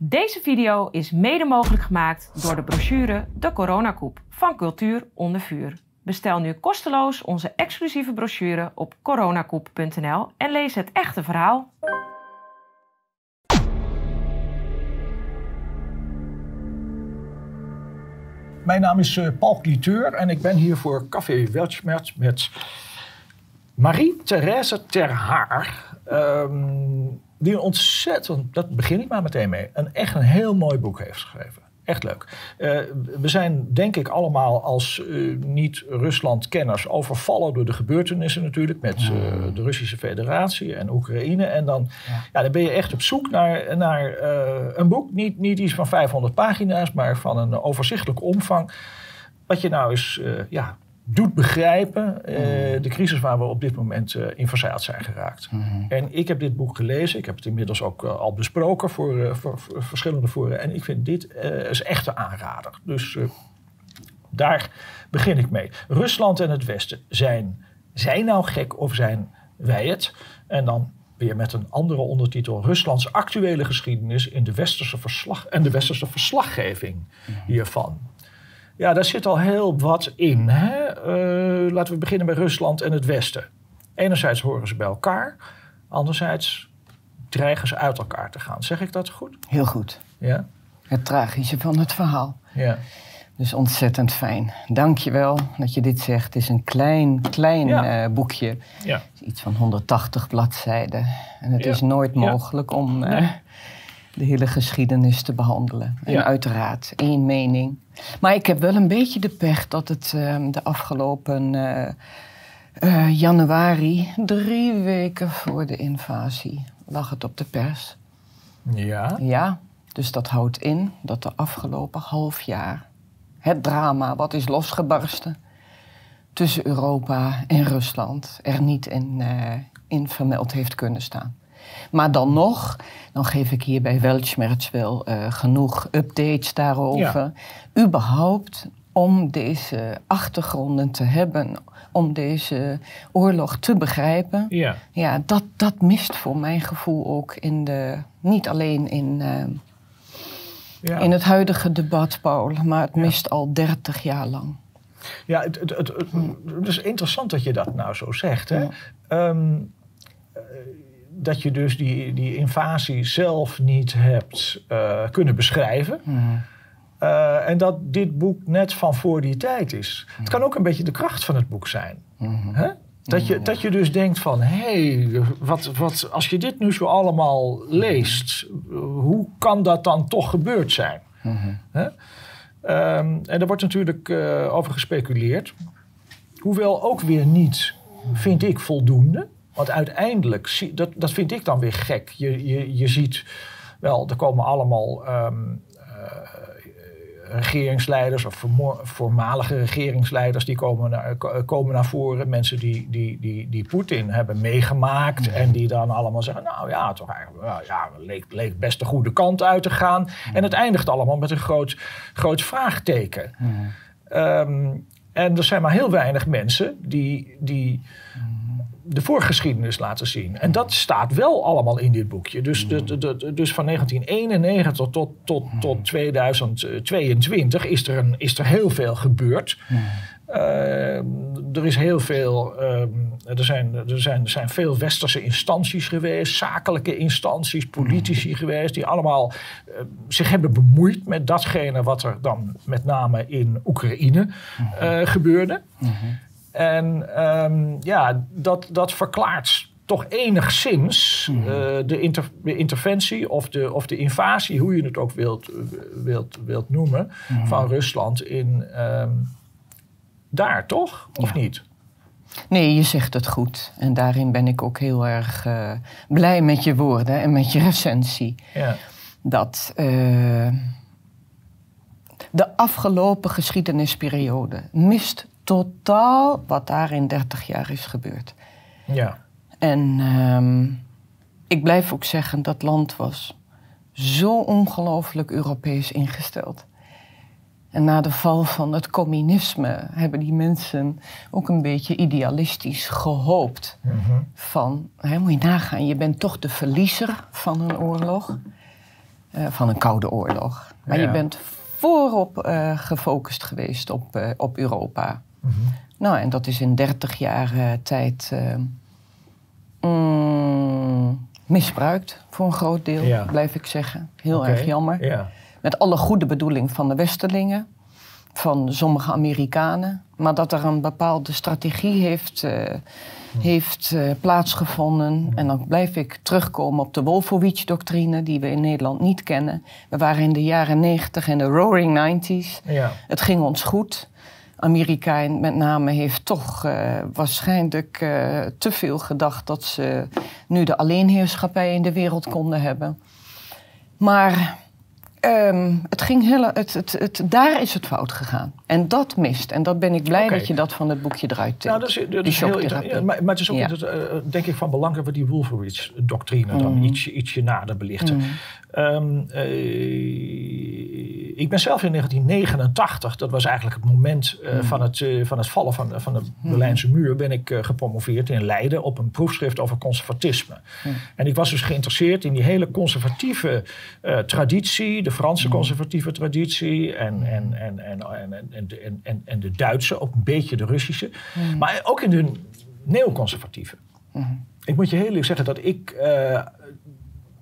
Deze video is mede mogelijk gemaakt door de brochure De Coronakoep van Cultuur onder vuur. Bestel nu kosteloos onze exclusieve brochure op coronakoep.nl en lees het echte verhaal. Mijn naam is uh, Paul Cliteur en ik ben hier voor Café Weltschmerz met Marie-Therese Ter Haar. Die een ontzettend, dat begin ik maar meteen mee, een echt een heel mooi boek heeft geschreven. Echt leuk. Eh, we zijn denk ik allemaal als eh, niet-Rusland-kenners overvallen door de gebeurtenissen natuurlijk met eh, de Russische Federatie en Oekraïne. En dan, ja. dan ben je echt op zoek naar, naar een boek, niet, niet iets van 500 pagina's, maar van een overzichtelijke omvang. Wat je nou eens ja, doet begrijpen uh, de crisis waar we op dit moment uh, in verzeild zijn geraakt. Mm -hmm. En ik heb dit boek gelezen. Ik heb het inmiddels ook uh, al besproken voor, voor, voor, verschillende foren. En ik vind dit is echt een aanrader. Dus daar begin ik mee. Rusland en het Westen zijn zij nou gek of zijn wij het? En dan weer met een andere ondertitel: Ruslands actuele geschiedenis in de westerse verslag en de westerse verslaggeving hiervan. Ja, daar zit al heel wat in. Hè? Uh, laten we beginnen bij Rusland en het Westen. Enerzijds horen ze bij elkaar, anderzijds dreigen ze uit elkaar te gaan. Zeg ik dat goed? Heel goed. Ja? Het tragische van het verhaal. Ja. Dus ontzettend fijn. Dank je wel dat je dit zegt. Het is een klein, klein ja. uh, boekje. Ja. Iets van 180 bladzijden. En het ja. is nooit mogelijk om... Uh, nee de hele geschiedenis te behandelen. En Ja. uiteraard één mening. Maar ik heb wel een beetje de pech dat het uh, de afgelopen uh, uh, januari, drie weken voor de invasie, lag het op de pers. Ja. Ja, dus dat houdt in dat de afgelopen half jaar het drama wat is losgebarsten tussen Europa en Rusland er niet in, in vermeld heeft kunnen staan. Maar dan nog, dan geef ik hier bij Weltschmerz wel uh, genoeg updates daarover. Ja. Überhaupt om deze achtergronden te hebben, om deze oorlog te begrijpen. Ja, ja dat, dat mist voor mijn gevoel ook in de, niet alleen in, uh, ja. in het huidige debat, Paul, maar het mist ja. al 30 jaar lang. Ja, het, het, het, het, is interessant dat je dat nou zo zegt. Hè? Um, dat je dus die, die invasie zelf niet hebt uh, kunnen beschrijven. Mm. Uh, en dat dit boek net van voor die tijd is. Mm. Het kan ook een beetje de kracht van het boek zijn. Mm. Hè? Dat, je, dat je dus denkt van, hé, hey, wat, wat, als je dit nu zo allemaal leest, hoe kan dat dan toch gebeurd zijn? Hè? Um, en daar wordt natuurlijk uh, over gespeculeerd. Hoewel ook weer niet, vind ik, voldoende. Want uiteindelijk, dat, dat vind ik dan weer gek. Je, je, je ziet, wel, er komen allemaal um, uh, regeringsleiders of voormalige regeringsleiders die komen naar, komen naar voren. Mensen die, die, die, die Poetin hebben meegemaakt ja. en die dan allemaal zeggen, nou ja, toch eigenlijk, ja, leek, leek best de goede kant uit te gaan. Ja. En het eindigt allemaal met een groot, groot vraagteken. Ja. Um, en er zijn maar heel weinig mensen die, die de voorgeschiedenis laten zien. En dat staat wel allemaal in dit boekje. Dus, de, de, de, dus van 1991 tot, tot, tot, tot 2022 is er, een, is er heel veel gebeurd. Uh, er is heel veel. Uh, er, zijn, er, zijn, er zijn veel westerse instanties geweest, zakelijke instanties, politici geweest, die allemaal uh, zich hebben bemoeid met datgene wat er dan met name in Oekraïne uh, gebeurde. En um, ja, dat, dat verklaart toch enigszins uh, de, inter, de, interventie of de, of de invasie, hoe je het ook wilt, wilt, wilt noemen, Mhm. van Rusland in um, daar, toch? Of Ja. niet? Nee, je zegt het goed. En daarin ben ik ook heel erg uh, blij met je woorden en met je recensie. Ja. Dat uh, de afgelopen geschiedenisperiode mist totaal wat daar in 30 jaar is gebeurd. Ja. En um, ik blijf ook zeggen, dat land was zo ongelooflijk Europees ingesteld. En na de val van het communisme hebben die mensen ook een beetje idealistisch gehoopt. Mm -hmm. Van, hè, moet je nagaan, je bent toch de verliezer van een oorlog. eh, van een koude oorlog. Maar Ja. je bent voorop eh, gefocust geweest op, eh, op Europa. Mhm. Nou, en dat is in 30 jaar eh, tijd eh, mm, misbruikt voor een groot deel, Ja. blijf ik zeggen. Heel erg jammer. Ja. Met alle goede bedoeling van de Westerlingen, van sommige Amerikanen. Maar dat er een bepaalde strategie heeft, eh, heeft eh, plaatsgevonden. En dan blijf ik terugkomen op de Wolfowitz-doctrine, die we in Nederland niet kennen. We waren in de jaren 90 en de Roaring 90s. Ja. Het ging ons goed. Amerika met name heeft toch eh, waarschijnlijk eh, te veel gedacht dat ze nu de alleenheerschappij in de wereld konden hebben. Maar ehm, het ging heel, het, het, het, daar is het fout gegaan. En dat mist. En dat ben ik blij dat je dat van het boekje eruit tilt. Nou, dat is, dat is heel. Ja, maar, maar het is ook Ja. eh, denk ik van belang dat we die Wolfowitz-doctrine dan Mhm. ietsje, ietsje nader belichten. Mhm. Ehm, eh, ik ben zelf in 1989, dat was eigenlijk het moment eh, van, het, eh, van het vallen van, van de Berlijnse muur, ben ik gepromoveerd in Leiden op een proefschrift over conservatisme. En ik was dus geïnteresseerd in die hele conservatieve traditie, de Franse conservatieve traditie en, en, en, en, en, en, en, en, en de Duitse, ook een beetje de Russische, maar ook in de neoconservatieve. Ik moet je heel eerlijk zeggen dat ik.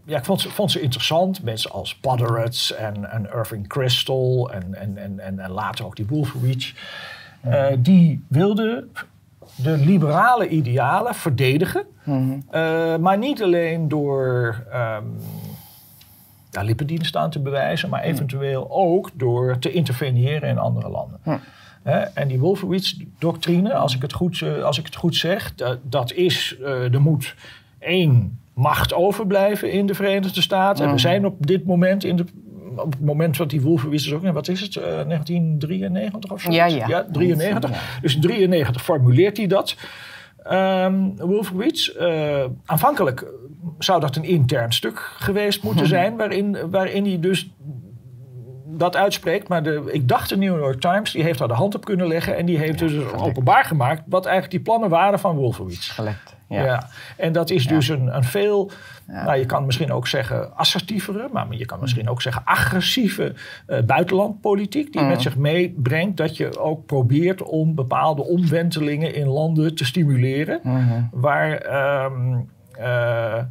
Ja, ik vond ze, vond ze interessant. Mensen als Podderetz en, en Irving Kristol en, en, en, en, en later ook die Wolfowitz. eh, die wilden de liberale idealen verdedigen. Mhm. eh, maar niet alleen door ehm ja, lippendienst aan te bewijzen, maar eventueel ook door te interveneren in andere landen. Hè, en die Wolfowitz-doctrine, als, ik het goed, eh, als ik het goed zeg, dat, dat is, eh er moet één macht overblijven in de Verenigde Staten. En we Mhm. zijn op dit moment, in de, op het moment dat die Wolfowitz is ook, wat is het, eh, 1993 of zo? Ja, ja. Ja, 93. Ja. Dus in 93 formuleert hij dat. Wolfowitz, eh, aanvankelijk zou dat een intern stuk geweest moeten zijn, waarin, waarin hij dus dat uitspreekt. Maar de, ik dacht de New York Times, die heeft daar de hand op kunnen leggen en die heeft dus gelekt. openbaar gemaakt wat eigenlijk die plannen waren van Wolfowitz. Gelekt. Ja. Ja. En dat is dus een, een veel, nou, je kan misschien ook zeggen assertievere, maar je kan misschien ook zeggen agressieve eh, buitenlandpolitiek. Die Mm. met zich meebrengt dat je ook probeert om bepaalde omwentelingen in landen te stimuleren. Mhm. Waar, ehm, eh, eh,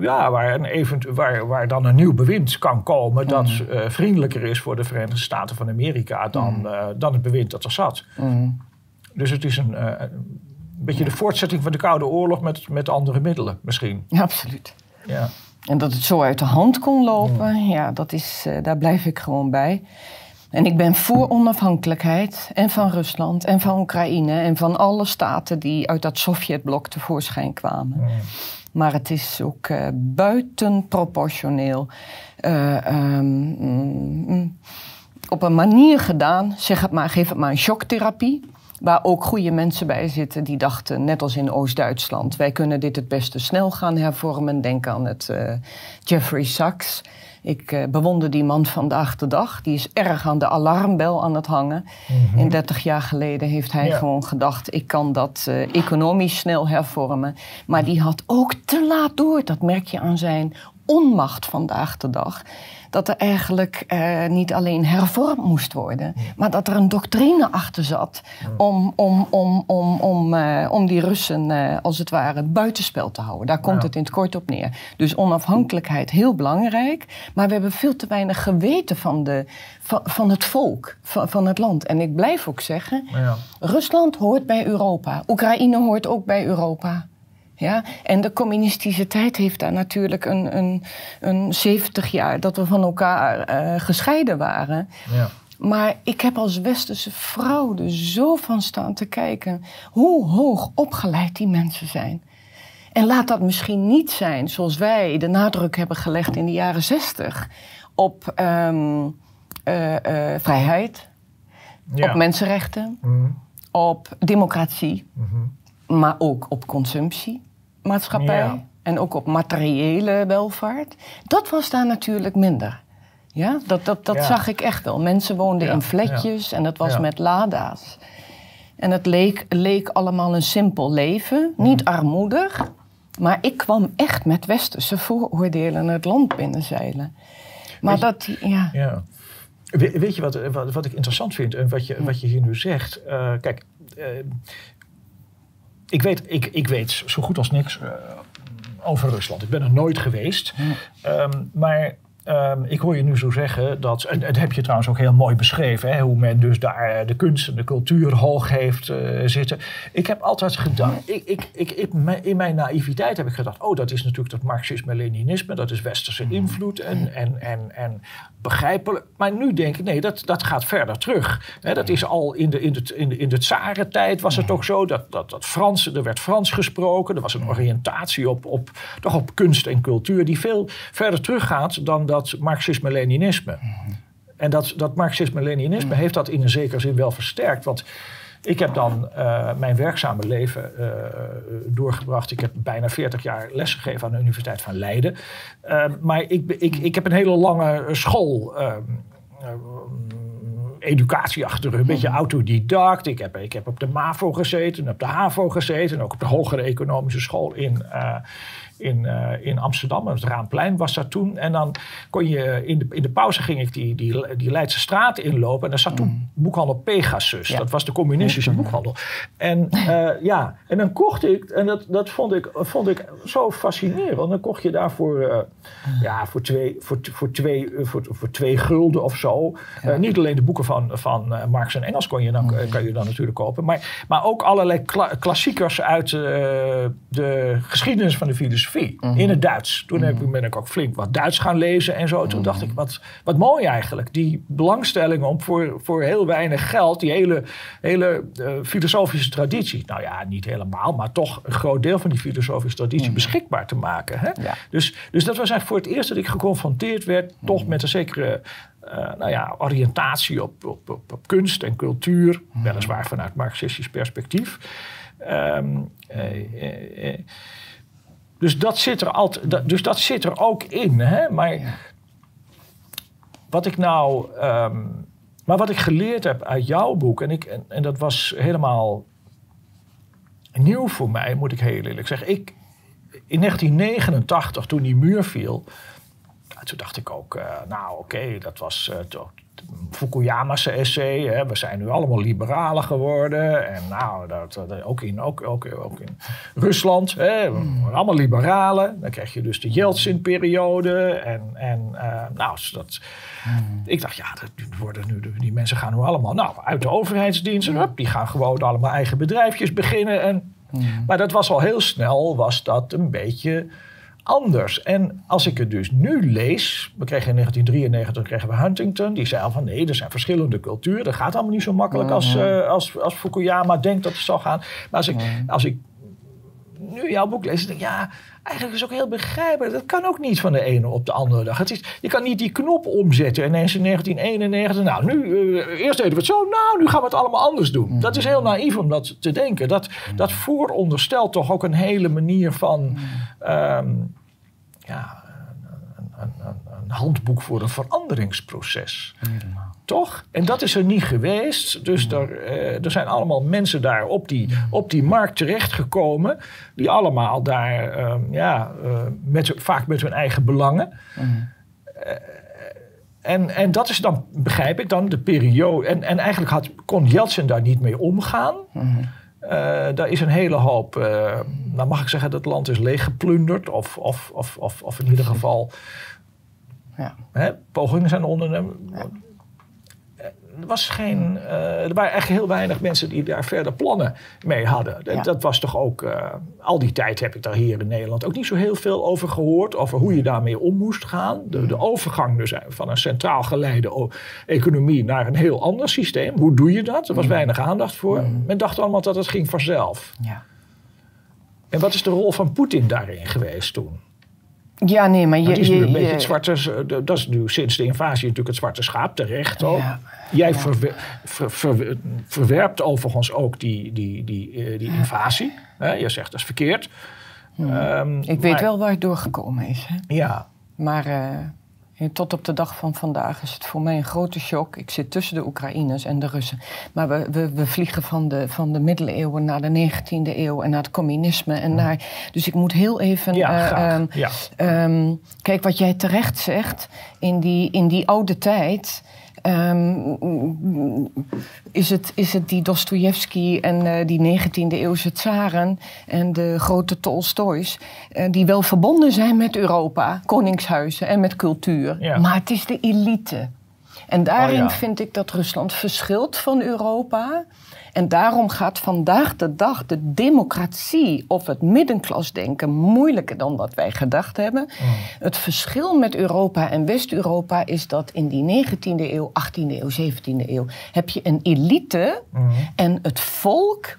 ja, waar, een event, waar, waar dan een nieuw bewind kan komen dat Mm. vriendelijker is voor de Verenigde Staten van Amerika dan, dan het bewind dat er zat. Dus het is een, een beetje de voortzetting van de Koude Oorlog met, met andere middelen misschien. Ja, absoluut. Ja. En dat het zo uit de hand kon lopen, ja, dat is, eh, daar blijf ik gewoon bij. En ik ben voor onafhankelijkheid en van Rusland en van Oekraïne en van alle staten die uit dat Sovjetblok tevoorschijn kwamen. Maar het is ook eh buitenproportioneel eh, ehm, mm, mm, op een manier gedaan, zeg het maar, geef het maar een shocktherapie. Waar ook goede mensen bij zitten die dachten, net als in Oost-Duitsland, wij kunnen dit het beste snel gaan hervormen. Denk aan het eh, Jeffrey Sachs. Ik eh, bewonder die man vandaag de dag. Die is erg aan de alarmbel aan het hangen. En 30 jaar geleden heeft hij Ja. gewoon gedacht: ik kan dat eh, economisch snel hervormen. Maar die had ook te laat door. Dat merk je aan zijn onmacht vandaag de dag. Dat er eigenlijk eh, niet alleen hervormd moest worden, maar dat er een doctrine achter zat om, om, om, om, om, eh, om die Russen eh, als het ware buitenspel te houden. Daar komt Ja. het in het kort op neer. Dus onafhankelijkheid heel belangrijk, maar we hebben veel te weinig geweten van, de, van, van het volk, van, van het land. En ik blijf ook zeggen, Ja. Rusland hoort bij Europa. Oekraïne hoort ook bij Europa. Ja? En de communistische tijd heeft daar natuurlijk een, een, een 70 jaar dat we van elkaar eh, gescheiden waren. Ja. Maar ik heb als westerse vrouw er zo van staan te kijken hoe hoog opgeleid die mensen zijn. En laat dat misschien niet zijn zoals wij de nadruk hebben gelegd in de jaren 60 op ehm, eh, eh, vrijheid, Ja. op mensenrechten, Mhm. op democratie, Mhm. Maar ook op consumptiemaatschappij Ja. en ook op materiële welvaart. Dat was daar natuurlijk minder. Ja, dat, dat, dat Ja. zag ik echt wel. Mensen woonden Ja, in flatjes en dat was met lada's. En het leek, leek allemaal een simpel leven, Mhm. niet armoedig. Maar ik kwam echt met westerse vooroordelen het land binnenzeilen. Maar je- dat, ja. Ja. We- weet je wat, wat, wat ik interessant vind en wat je, wat je hier nu zegt? Eh, kijk, eh, ik, weet, ik, ik weet zo goed als niks eh, over Rusland. Ik ben er nooit geweest. Ehm, maar ehm, ik hoor je nu zo zeggen dat, en dat heb je trouwens ook heel mooi beschreven, hè, hoe men dus daar eh, de kunst en de cultuur hoog heeft eh, zitten. Ik heb altijd gedacht, ik, ik, ik, in mijn naïviteit heb ik gedacht, oh dat is natuurlijk dat marxisme-leninisme, dat is westerse invloed en, en, en, en begrijpelijk. Maar nu denk ik, nee, dat, dat gaat verder terug. Hè, dat is al in de, in de, in de, in de tsarentijd was het ook zo dat, dat, dat Frans, er werd Frans gesproken. Er was een oriëntatie op, op, toch op kunst en cultuur die veel verder teruggaat dan dat marxisme-leninisme. En dat, dat marxisme-leninisme heeft dat in een zekere zin wel versterkt. Want ik heb dan eh, mijn werkzame leven eh, doorgebracht. Ik heb bijna 40 jaar lesgegeven aan de Universiteit van Leiden. Eh, maar ik, ik, ik heb een hele lange school. eh, eh, educatie achter een beetje autodidact. Ik heb, ik heb op de MAVO gezeten, op de HAVO gezeten... en ook op de hogere economische school in, in, eh, in Amsterdam. Het Raanplein was dat toen. En dan kon je, in de, in de pauze ging ik die, die, die Leidse straat inlopen... en daar zat toen boekhandel Pegasus. Ja. Dat was de communistische boekhandel. En eh, ja, en dan kocht ik, en dat, dat vond, ik, vond ik zo fascinerend. Dan kocht je daar voor, eh, ja, voor, twee, voor, voor, twee, voor, voor twee gulden of zo. Niet alleen de boeken van, van Marx en Engels kon je dan, eh, kan je dan natuurlijk kopen. Maar, maar ook allerlei kla- klassiekers uit de geschiedenis van de filosofie. In het Duits. Toen heb ik, ben ik ook flink wat Duits gaan lezen en zo. Toen dacht ik, wat, wat mooi eigenlijk. Die belangstelling om voor, voor heel weinig geld die hele, hele eh, filosofische traditie. Nou ja, niet helemaal, maar toch een groot deel van die filosofische traditie beschikbaar te maken. Hè? Ja. Dus, dus dat was eigenlijk voor het eerst dat ik geconfronteerd werd, toch met een zekere eh, nou ja, oriëntatie op, op, op, op kunst en cultuur, weliswaar vanuit marxistisch perspectief. Ehm, eh, eh, eh, dus, dat zit er altijd, dus dat zit er ook in. Hè? Maar wat ik nou. ehm, maar wat ik geleerd heb uit jouw boek, en, ik, en, en dat was helemaal nieuw voor mij, moet ik heel eerlijk zeggen. Ik, in 1989, toen die muur viel, toen dacht ik ook, eh, nou oké, dat was eh, toch Fukuyama's essay. Hè, we zijn nu allemaal liberalen geworden. En nou, dat, dat- ook, in, ook, ook, ook in Rusland, hè, worden allemaal liberalen. Dan krijg je dus de Yeltsin-periode. En, en eh, nou, dat, ik dacht, ja, dat worden nu, die mensen gaan nu allemaal nou, uit de overheidsdienst. En hup, die gaan gewoon allemaal eigen bedrijfjes beginnen. En, Maar dat was al heel snel, was dat een beetje anders. En als ik het dus nu lees, we kregen in 1993 kregen we Huntington, die zei al van nee, er zijn verschillende culturen, dat gaat allemaal niet zo makkelijk als, eh, als, als Fukuyama denkt dat het zal gaan. Maar als ik, als ik nu jouw boek lees, dan denk ik, ja, eigenlijk is het ook heel begrijpelijk. Dat kan ook niet van de ene op de andere dag. Het is, je kan niet die knop omzetten ineens in 1991. Nou, nu, eh, eerst deden we het zo, nou, nu gaan we het allemaal anders doen. Dat is heel naïef om dat te denken. Dat, dat vooronderstelt toch ook een hele manier van, ehm, ja, een, een, een, een handboek voor een veranderingsproces. Toch? En dat is er niet geweest. Dus er, eh, er zijn allemaal mensen daar op die, op die markt terechtgekomen. Die allemaal daar, ehm, ja, eh, met, vaak met hun eigen belangen. Eh, en, en dat is dan, begrijp ik dan, de periode. En, en eigenlijk had, kon Jeltsin daar niet mee omgaan. Eh, daar is een hele hoop, nou mag ik zeggen, dat land is leeggeplunderd. Of, of, of, of, of in ieder geval Ja. hè, pogingen zijn ondernemen. Er, was geen, eh, er waren echt heel weinig mensen die daar verder plannen mee hadden. Dat, Ja. dat was toch ook, eh, al die tijd heb ik daar hier in Nederland ook niet zo heel veel over gehoord. Over hoe je daarmee om moest gaan. De, de overgang dus van een centraal geleide economie naar een heel ander systeem. Hoe doe je dat? Er was weinig aandacht voor. Men dacht allemaal dat het ging vanzelf. Ja. En wat is de rol van Poetin daarin geweest toen? Ja, nee, maar je... Het is nu je- een beetje je- het zwarte... de- Dat is nu sinds de invasie natuurlijk het zwarte schaap terecht ook. Ja. Jij verwer- ver- ver- verwerpt overigens ook die, die, die, eh, die invasie. Hè? Je zegt dat is verkeerd. Ehm, Ik weet maar- wel waar het doorgekomen is. Hè? Ja, Maar eh, Tot op de dag van vandaag is het voor mij een grote shock. Ik zit tussen de Oekraïners en de Russen. Maar we, we, we vliegen van de, van de middeleeuwen naar de 19e eeuw en naar het communisme. En naar, dus ik moet heel even. Ja, ja. Ehm, kijk, wat jij terecht zegt, in die, in die oude tijd. Ehm, is, het, is het die Dostoevsky en eh, die 19e eeuwse tsaren en de grote Tolstoys, eh, die wel verbonden zijn met Europa, koningshuizen en met cultuur. Ja. Maar het is de elite. En daarin Oh ja. vind ik dat Rusland verschilt van Europa. En daarom gaat vandaag de dag de democratie of het middenklasdenken moeilijker dan wat wij gedacht hebben. Het verschil met Europa en West-Europa is dat in die 19e eeuw, 18e eeuw, 17e eeuw heb je een elite en het volk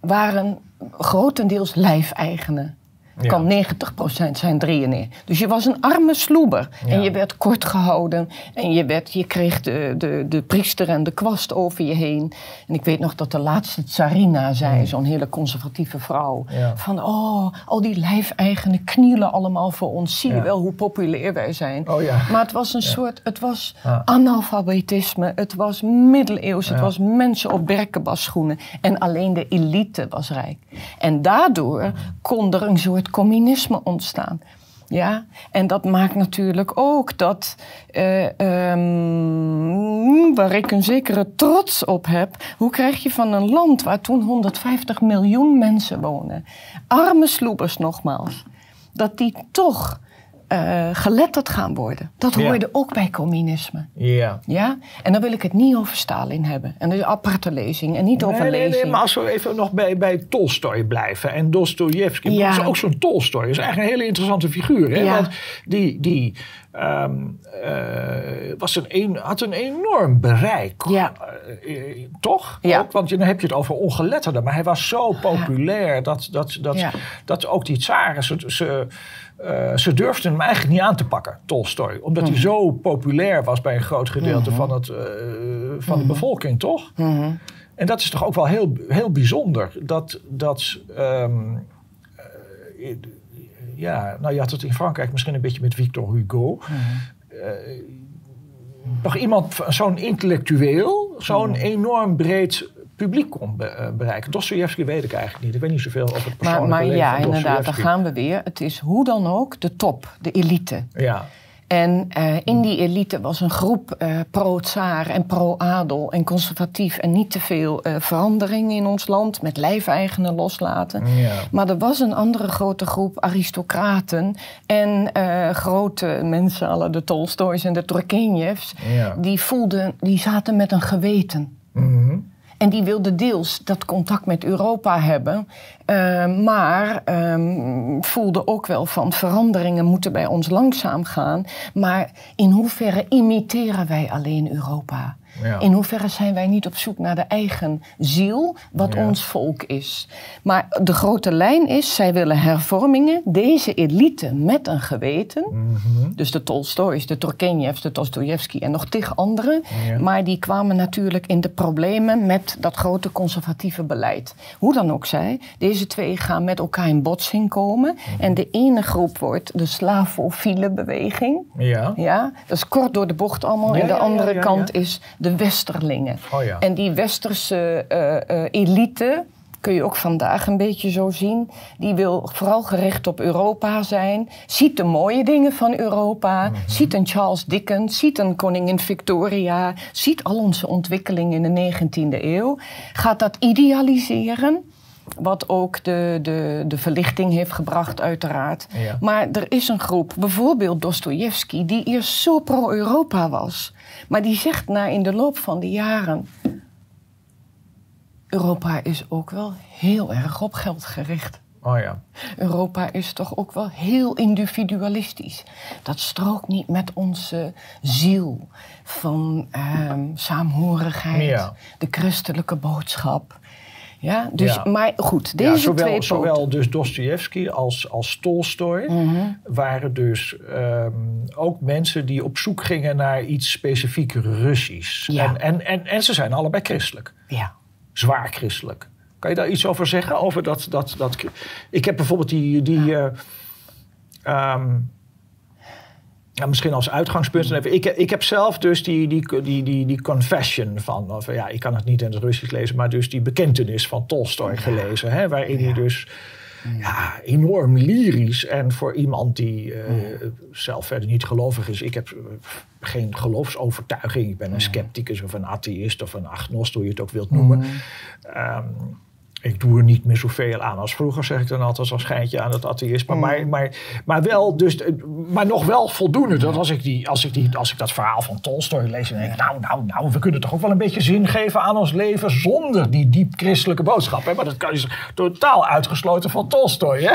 waren grotendeels lijfeigenen. Ja. Kan 90% zijn drieën. Dus je was een arme sloeber. En je werd kort gehouden. En je, werd, je kreeg de, de, de priester en de kwast over je heen. En ik weet nog dat de laatste tsarina zei, zo'n hele conservatieve vrouw. Ja. Van, oh, al die lijfeigenen knielen allemaal voor ons. Zie je wel hoe populair wij zijn. Oh. Maar het was een soort, het was analfabetisme. Het was middeleeuws. Het was mensen op berkenbasschoenen. En alleen de elite was rijk. En daardoor kon er een soort communisme ontstaan. Ja, en dat maakt natuurlijk ook dat, eh, ehm, waar ik een zekere trots op heb, hoe krijg je van een land waar toen 150 miljoen mensen wonen, arme sloebers nogmaals, dat die toch eh, geletterd gaan worden. Dat hoorde ook bij communisme. Ja. Ja? En dan wil ik het niet over Stalin hebben. En dat een aparte lezing en niet over Nee, nee, lezing. nee, maar als we even nog bij, bij Tolstoy blijven en Dostoevsky. Ja. Dat is ook zo'n Tolstoy. is eigenlijk een hele interessante figuur. Hè? Ja. Want die, die ehm, eh, was een, had een enorm bereik. Ja. Eh, eh, toch? Ja. Ook, want je- dan heb je het over ongeletterden. Maar hij was zo populair dat, dat, dat, Ja. dat ook die tsaren... Ze, ze, ze durfden hem eigenlijk niet aan te pakken, Tolstoy. Omdat Mhm. hij zo populair was bij een groot gedeelte van, het, van Mhm. de bevolking, toch? En dat is toch ook wel heel, heel bijzonder. Dat, dat ehm, eh, ja, nou je had het in Frankrijk misschien een beetje met Victor Hugo. Eh, nog iemand, zo'n intellectueel, zo'n enorm breed publiek kon eh, bereiken. Dostoevsky weet ik eigenlijk niet. Ik weet niet zoveel over het maar, persoonlijke maar leven ja, inderdaad, daar gaan we weer. Het is hoe dan ook de top, de elite. Ja, En eh, in die elite was een groep eh, pro-tsaar en pro-adel en conservatief en niet te veel eh, verandering in ons land, met lijfeigenen loslaten. ja. Maar er was een andere grote groep aristocraten en grote mensen, alle de Tolstoys en de Turgenevs, Ja. die voelden, die zaten met een geweten. Mhm. En die wilde deels dat contact met Europa hebben, eh, maar ehm, voelde ook wel van veranderingen moeten bij ons langzaam gaan. Maar in hoeverre imiteren wij alleen Europa? Ja. In hoeverre zijn wij niet op zoek naar de eigen ziel, wat Ja. ons volk is? Maar de grote lijn is, zij willen hervormingen, deze elite met een geweten. Mhm. Dus de Tolstoys, de Turgenevs, de Dostoevsky en nog tig anderen. Ja. Maar die kwamen natuurlijk in de problemen met dat grote conservatieve beleid. Hoe dan ook zij, deze twee gaan met elkaar in botsing komen. Mhm. En de ene groep wordt de slavofiele beweging. Ja. Ja, dat is kort door de bocht allemaal. En de andere kant is de westerlingen. Oh ja. En die westerse eh, eh, elite, kun je ook vandaag een beetje zo zien, die wil vooral gericht op Europa zijn. Ziet de mooie dingen van Europa, Mhm. ziet een Charles Dickens, ziet een koningin Victoria, ziet al onze ontwikkeling in de 19e eeuw. Gaat dat idealiseren. Wat ook de, de, de verlichting heeft gebracht, uiteraard. Ja. Maar er is een groep, bijvoorbeeld Dostoevsky, die eerst zo pro-Europa was. Maar die zegt na in de loop van de jaren. Europa is ook wel heel erg op geld gericht. Oh ja. Europa is toch ook wel heel individualistisch. Dat strookt niet met onze ziel van ehm, saamhorigheid, Ja. de christelijke boodschap. Ja, dus, Ja. maar goed, deze ja, zowel, twee poten- zowel dus Dostoevsky als, als Tolstoy Mhm. waren dus ehm, ook mensen die op zoek gingen naar iets specifiek Russisch. Ja. En, en, en, en ze zijn allebei christelijk. Ja. Zwaar christelijk. Kan je daar iets over zeggen? Over dat, dat, dat, ik heb bijvoorbeeld die... die eh, ehm, ja, misschien als uitgangspunt. Even, ik, ik heb zelf dus die, die, die, die, die confession van, of, ja, ik kan het niet in het Russisch lezen, maar dus die bekentenis van Tolstoy gelezen. Hè, waarin hij dus ja, enorm lyrisch en voor iemand die uh, zelf verder niet gelovig is. Ik heb uh, geen geloofsovertuiging. Ik ben een scepticus of een atheïst of een agnost, hoe je het ook wilt noemen. Um, ik doe er niet meer zoveel aan als vroeger, zeg ik dan altijd als schijntje aan het atheïsme. Mm. Maar, maar, maar wel, dus, maar nog wel voldoende. Dat als ik, die, als, ik die, als ik dat verhaal van Tolstoy lees, dan denk ik, nou, nou, nou, we kunnen toch ook wel een beetje zin geven aan ons leven zonder die diep christelijke boodschap. Hè? Maar dat kan is totaal uitgesloten van Tolstoy.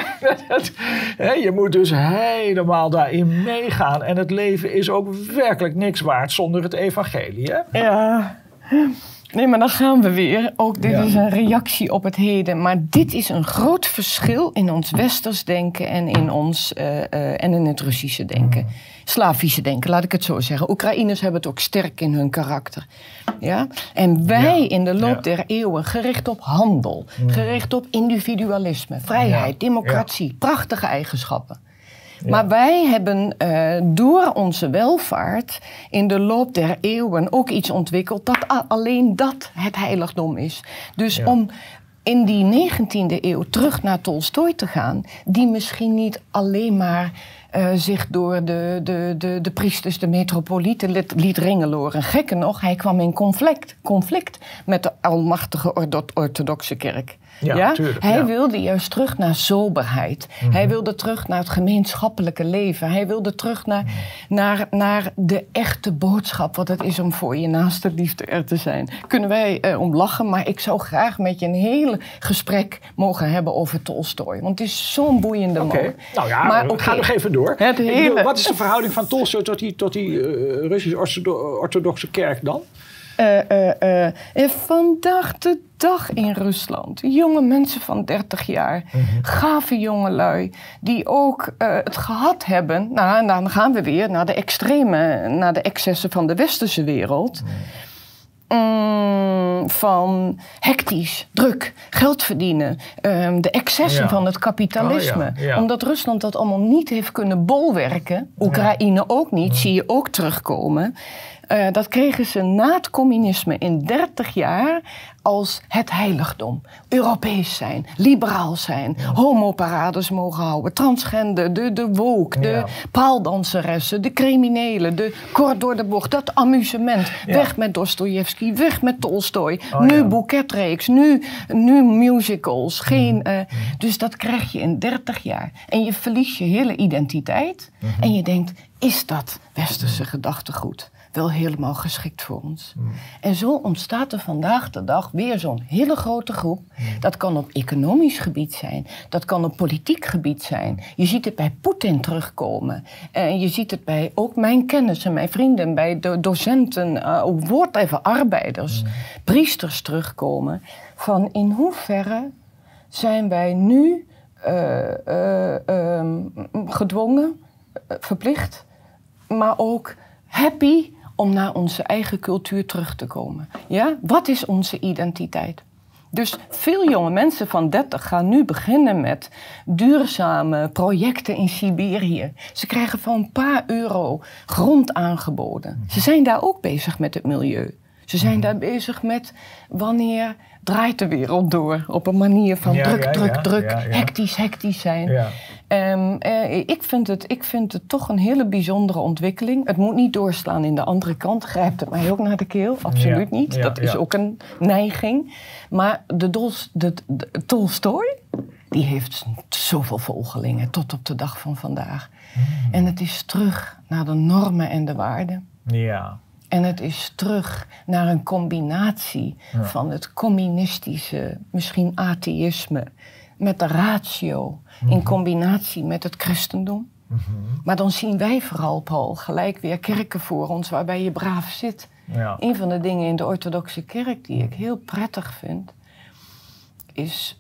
Hè? je moet dus helemaal daarin meegaan. En het leven is ook werkelijk niks waard zonder het evangelie. Hè? Ja. Nee, maar dan gaan we weer. Ook dit is een reactie op het heden. Maar dit is een groot verschil in ons westers denken en in, ons, uh, uh, en in het Russische denken. Slavische denken, laat ik het zo zeggen. Oekraïners hebben het ook sterk in hun karakter. Ja? En wij in de loop der eeuwen gericht op handel, gericht op individualisme, vrijheid, democratie, prachtige eigenschappen. Maar wij hebben uh, door onze welvaart in de loop der eeuwen ook iets ontwikkeld dat alleen dat het heiligdom is. Dus om in die 19e eeuw terug naar Tolstoy te gaan, die misschien niet alleen maar uh, zich door de, de, de, de priesters, de metropolieten liet, liet ringeloren. Gekker nog, hij kwam in conflict, conflict met de almachtige orthodoxe kerk. Ja, Hij wilde juist terug naar soberheid. Mhm. Hij wilde terug naar het gemeenschappelijke leven. Hij wilde terug naar, mhm. naar, naar de echte boodschap. Wat het is om voor je naaste liefde er te zijn. Kunnen wij eh, om lachen, maar ik zou graag met je een hele gesprek mogen hebben over Tolstoy. Want het is zo'n boeiende man. Nou ja, maar, okay. ga nog even door. Hele... wat is de verhouding van Tolstoy tot die, tot die uh, Russisch-orthodoxe kerk dan? Uh, uh, vandaag de dag in Rusland. Jonge mensen van 30 jaar. Mm -hmm. Gave jongelui. Die ook uh, het gehad hebben. Nou, en dan gaan we weer naar de extreme, naar de excessen van de westerse wereld. Mm, van hectisch, druk, geld verdienen, um, de excessen ja. van het kapitalisme. Oh, ja, ja. Omdat Rusland dat allemaal niet heeft kunnen bolwerken, Oekraïne ook niet, zie je ook terugkomen. Uh, dat kregen ze na het communisme in 30 jaar als het heiligdom. Europees zijn, liberaal zijn, ja. homoparades mogen houden, transgender, de, de woke, ja. de paaldanseressen, de criminelen, de kort door de bocht, dat amusement. Ja. Weg met Dostoevsky, weg met Tolstoy. Oh, nu boeketreeks, nu, nu musicals. Geen, uh, dus dat krijg je in 30 jaar. En je verliest je hele identiteit. Mm -hmm. En je denkt, is dat westerse gedachtegoed? Wel helemaal geschikt voor ons. Mm. En zo ontstaat er vandaag de dag weer zo'n hele grote groep. Mm. Dat kan op economisch gebied zijn, dat kan op politiek gebied zijn. Je ziet het bij Poetin terugkomen. En je ziet het bij ook mijn kennissen, mijn vrienden, bij de docenten, uh, woord even arbeiders, mm. priesters terugkomen. Van in hoeverre zijn wij nu uh, uh, um, gedwongen, verplicht, maar ook happy om naar onze eigen cultuur terug te komen. Ja? Wat is onze identiteit? Dus veel jonge mensen van 30 gaan nu beginnen met duurzame projecten in Siberië. Ze krijgen voor een paar euro grond aangeboden. Ze zijn daar ook bezig met het milieu. Ze zijn daar bezig met wanneer draait de wereld door. Op een manier van ja, druk, ja, druk, ja, druk, hectisch, hectisch zijn. Um, uh, ik, vind het, ik vind het toch een hele bijzondere ontwikkeling. Het moet niet doorslaan in de andere kant. Grijpt het mij ook naar de keel? Absoluut niet. Dat is ook een neiging. Maar de, Dols, de, de, Tolstoy, die heeft zoveel volgelingen tot op de dag van vandaag. Mm. En het is terug naar de normen en de waarden. Ja. En het is terug naar een combinatie van het communistische, misschien atheïsme, met de ratio, in mhm. combinatie met het christendom. -hmm. Maar dan zien wij vooral, Paul, gelijk weer kerken voor ons waarbij je braaf zit. Ja. Een van de dingen in de orthodoxe kerk die ik heel prettig vind, is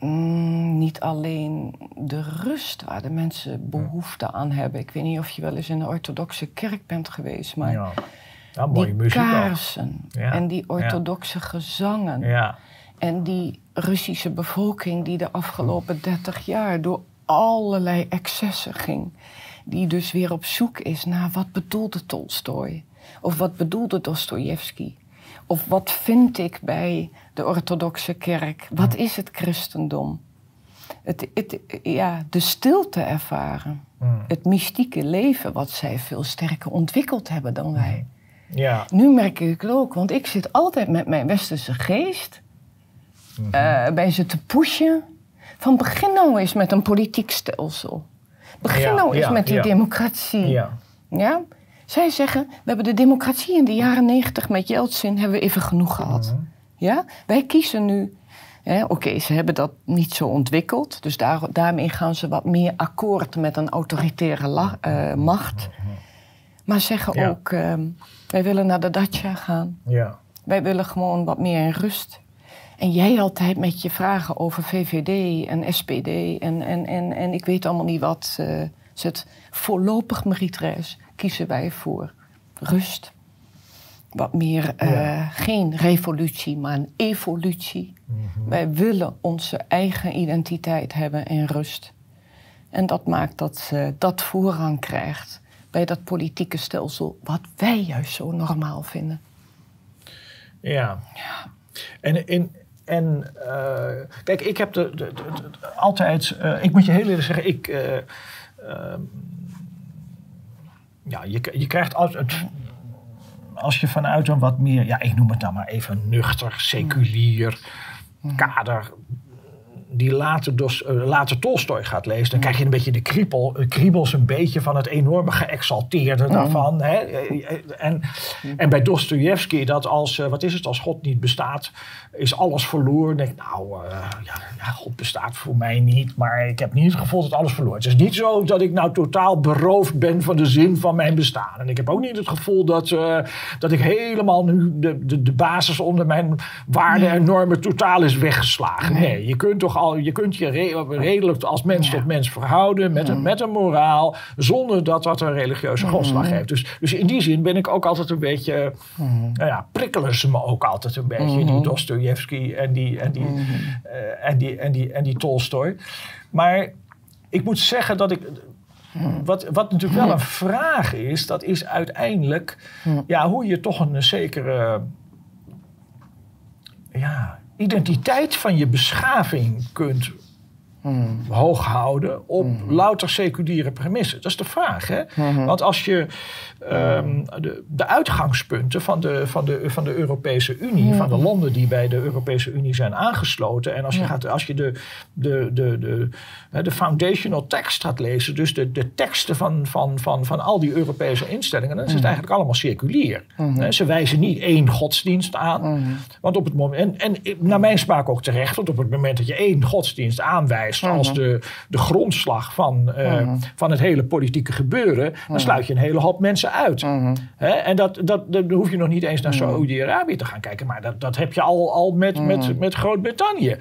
mm, niet alleen de rust waar de mensen behoefte aan hebben. Ik weet niet of je wel eens in de orthodoxe kerk bent geweest, maar... Ja ja, mooie die muziek kaarsen en die orthodoxe gezangen. Ja. En die Russische bevolking die de afgelopen 30 jaar door allerlei excessen ging. die dus weer op zoek is naar wat bedoelde Tolstoy? Of wat bedoelde Dostoevsky? Of wat vind ik bij de orthodoxe kerk? Wat is het christendom? Het, het, ja, de stilte ervaren. Hmm. Het mystieke leven wat zij veel sterker ontwikkeld hebben dan wij. Ja. Nu merk ik het ook, want ik zit altijd met mijn westerse geest eh, bij ze te pushen. Van begin nou eens met een politiek stelsel. Begin Ja, nou eens ja, met die ja. democratie. Ja. Ja? Zij zeggen, we hebben de democratie in de jaren negentig met Yeltsin hebben we even genoeg gehad. Mhm. Ja? Wij kiezen nu. Oké, ze hebben dat niet zo ontwikkeld. Dus daar, daarmee gaan ze wat meer akkoord met een autoritaire la- eh, macht. Maar zeggen Ja. ook, ehm, wij willen naar de dacha gaan. Ja. Wij willen gewoon wat meer in rust. En jij altijd met je vragen over VVD en SPD en, en, en, en ik weet allemaal niet wat. zet voorlopig, Marie-Thérèse, kiezen wij voor rust. Wat meer, eh, Ja. geen revolutie, maar een evolutie. Wij willen onze eigen identiteit hebben en rust. En dat maakt dat eh, dat voorrang krijgt bij dat politieke stelsel, wat wij juist zo normaal vinden. Ja. En, in, en eh, kijk, ik heb de, de, de- de- altijd, eh, ik moet je heel eerlijk zeggen, ik, ehm, ja, je, je krijgt altijd, als je vanuit een wat meer, ja, ik noem het nou maar even nuchter, seculier kader, die later, dus, eh, later Tolstoy gaat lezen, dan krijg je een beetje de kriebel, eh, kriebels een beetje van het enorme geëxalteerde daarvan. Hè? Eh, En, en bij Dostoevsky, dat als, wat is het, als God niet bestaat, is alles verloren. Denk nou, ja, ja, God bestaat voor mij niet, maar ik heb niet het gevoel dat alles verloren is. Het is niet zo dat ik nou totaal beroofd ben van de zin van mijn bestaan. En ik heb ook niet het gevoel dat, dat ik helemaal nu de, de, de basis onder mijn waarden en normen totaal is weggeslagen. Nee, je kunt toch al, je kunt je re- redelijk als mens tot mens verhouden met een, met een moraal, zonder dat dat een religieuze grondslag heeft. Dus, dus in die zin ben ik ook altijd een beetje, nou ja, prikkelen ze me ook altijd een beetje, die Dostoevsky en die, en die, eh, en die, en die, en die Tolstoy. Maar ik moet zeggen dat ik. Wat, wat natuurlijk wel een vraag is, dat is uiteindelijk ja, hoe je toch een zekere ja, identiteit van je beschaving kunt hoog houden op louter seculiere premissen. Dat is de vraag. Hè? Want als je ehm, de, de uitgangspunten van de, van, de, van de Europese Unie, van de landen die bij de Europese Unie zijn aangesloten, en als je, gaat, als je de, de, de, de, de foundational text gaat lezen, dus de, de teksten van, van, van, van al die Europese instellingen, dan is het eigenlijk allemaal seculier. Hè, Ze wijzen niet één godsdienst aan. Want op het moment, en, en naar mijn smaak ook terecht, want op het moment dat je één godsdienst aanwijst als de, de grondslag van, eh, van het hele politieke gebeuren, dan sluit je een hele hoop mensen uit. Hè, en dat, dat, dat hoef je nog niet eens naar Saoedi-Arabië te gaan kijken, maar dat, dat heb je al, al met, met, met Groot-Brittannië.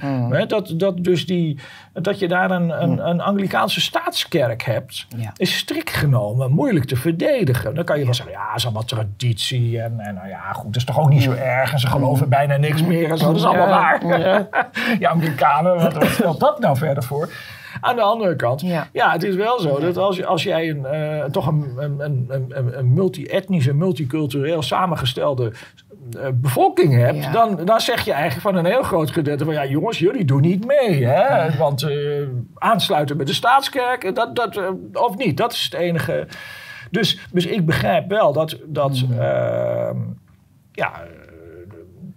Dat, dat, dus die, dat je daar een, een, een Anglikaanse staatskerk hebt, Ja. is strikt genomen moeilijk te verdedigen. Dan kan je wel zeggen, ja, is allemaal traditie. En, en nou ja, goed, dat is toch ook niet zo erg. En ze geloven bijna niks meer en zo. Dat is allemaal Ja, waar. Ja, Amerikanen, wat, wat stelt dat nou verder voor? Aan de andere kant, ja, Ja. het is wel zo dat als, als jij een, eh, toch een, een, een, een, multi-etnische, multicultureel samengestelde bevolking hebt, Ja. dan, dan zeg je eigenlijk van een heel groot gedeelte van ja, jongens, jullie doen niet mee. Hè? Want eh, aansluiten met de staatskerk, dat, dat, eh, of niet, dat is het enige. Dus, dus ik begrijp wel dat, dat ehm, ja,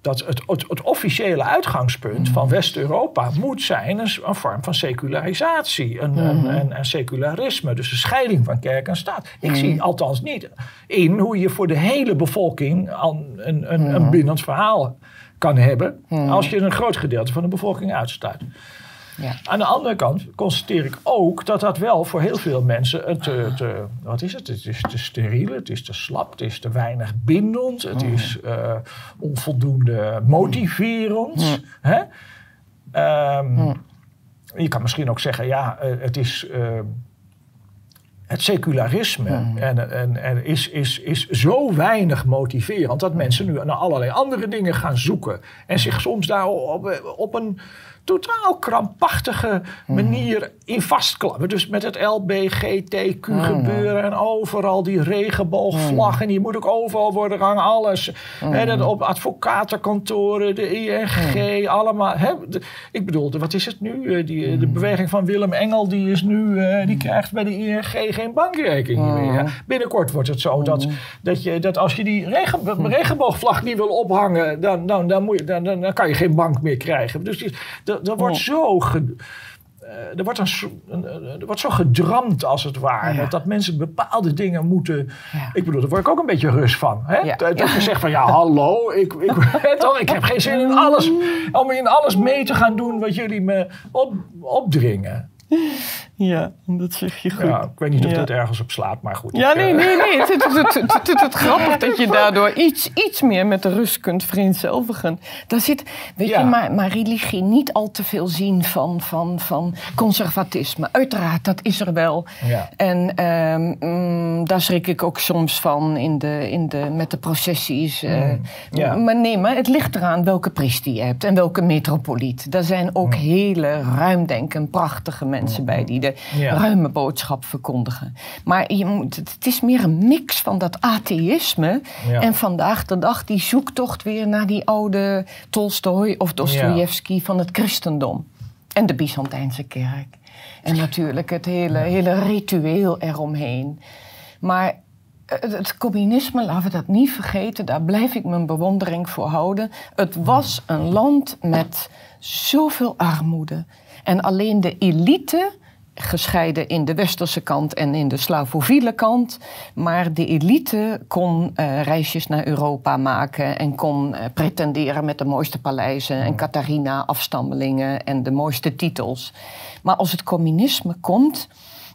dat het, het, het officiële uitgangspunt van West-Europa moet zijn een, een vorm van secularisatie, een, een, een secularisme, dus een scheiding van kerk en staat. Ik zie althans niet in hoe je voor de hele bevolking een, een, een bindend verhaal kan hebben als je een groot gedeelte van de bevolking uitsluit. Ja. Aan de andere kant constateer ik ook dat dat wel voor heel veel mensen het te, te- wat is het? Het is te steriel, het is te slap, het is te weinig bindend, het is eh, onvoldoende motiverend. Hè? Ehm, Je kan misschien ook zeggen, ja, eh, het is. ehm, het secularisme en, en, en is, is, is zo weinig motiverend dat mensen nu naar allerlei andere dingen gaan zoeken. En zich soms daar op, op een totaal krampachtige manier in vastklappen. Dus met het LBGTQ gebeuren en overal die regenboogvlag. En die moet ook overal worden hangen, alles. Hè, dat op advocatenkantoren, de ING, allemaal. De- ik bedoel, wat is het nu? Eh, Die, de beweging van Willem Engel, die, is nu, eh, die krijgt bij de ING geen bankrekening meer. Binnenkort wordt het zo dat, dat, je, dat als je die regen, regenboogvlag niet wil ophangen, dan, dan, dan, moet je, dan, dan, dan kan je geen bank meer krijgen. Dus die, er, er wordt zo. ge- eh, er, wordt een, er wordt zo gedramd als het ware. Ja. Dat, mensen bepaalde dingen moeten. Ja. Ik bedoel, daar word ik ook een beetje rust van. Hè? Ja. Dat, je zegt van ja, hallo, ik, ik, toch, ik heb geen zin in alles. Om in alles mee te gaan doen wat jullie me op, opdringen. Ja, dat zeg je goed. Ja, ik weet niet of dat ergens op slaat, maar goed. Ja, nee, eh, nee, nee. Het is het, grappig dat je daardoor iets, iets meer met de rust kunt vereenzelvigen. Daar zit, weet je, maar, maar religie niet al te veel zien van, van, van conservatisme. Uiteraard, dat is er wel. Ja. En ehm, mm, daar schrik ik ook soms van in de, in de, met de processies. eh. Mm. Maar nee, maar het ligt eraan welke priester je hebt en welke metropoliet. Daar zijn ook Mm. hele ruimdenken, prachtige mensen bij die Ja. ruime boodschap verkondigen. Maar je moet, het is meer een mix van dat atheïsme Ja. en vandaag de dag die zoektocht weer naar die oude Tolstoj of Dostoevsky van het christendom. En de Byzantijnse kerk. En natuurlijk het hele, hele ritueel eromheen. Maar het, het communisme, laten we dat niet vergeten, daar blijf ik mijn bewondering voor houden. Het was een land met zoveel armoede. En alleen de elite, gescheiden in de westerse kant en in de slavofiele kant, maar de elite kon eh, reisjes naar Europa maken en kon eh, pretenderen met de mooiste paleizen en Catharina-afstammelingen en de mooiste titels. Maar als het communisme komt,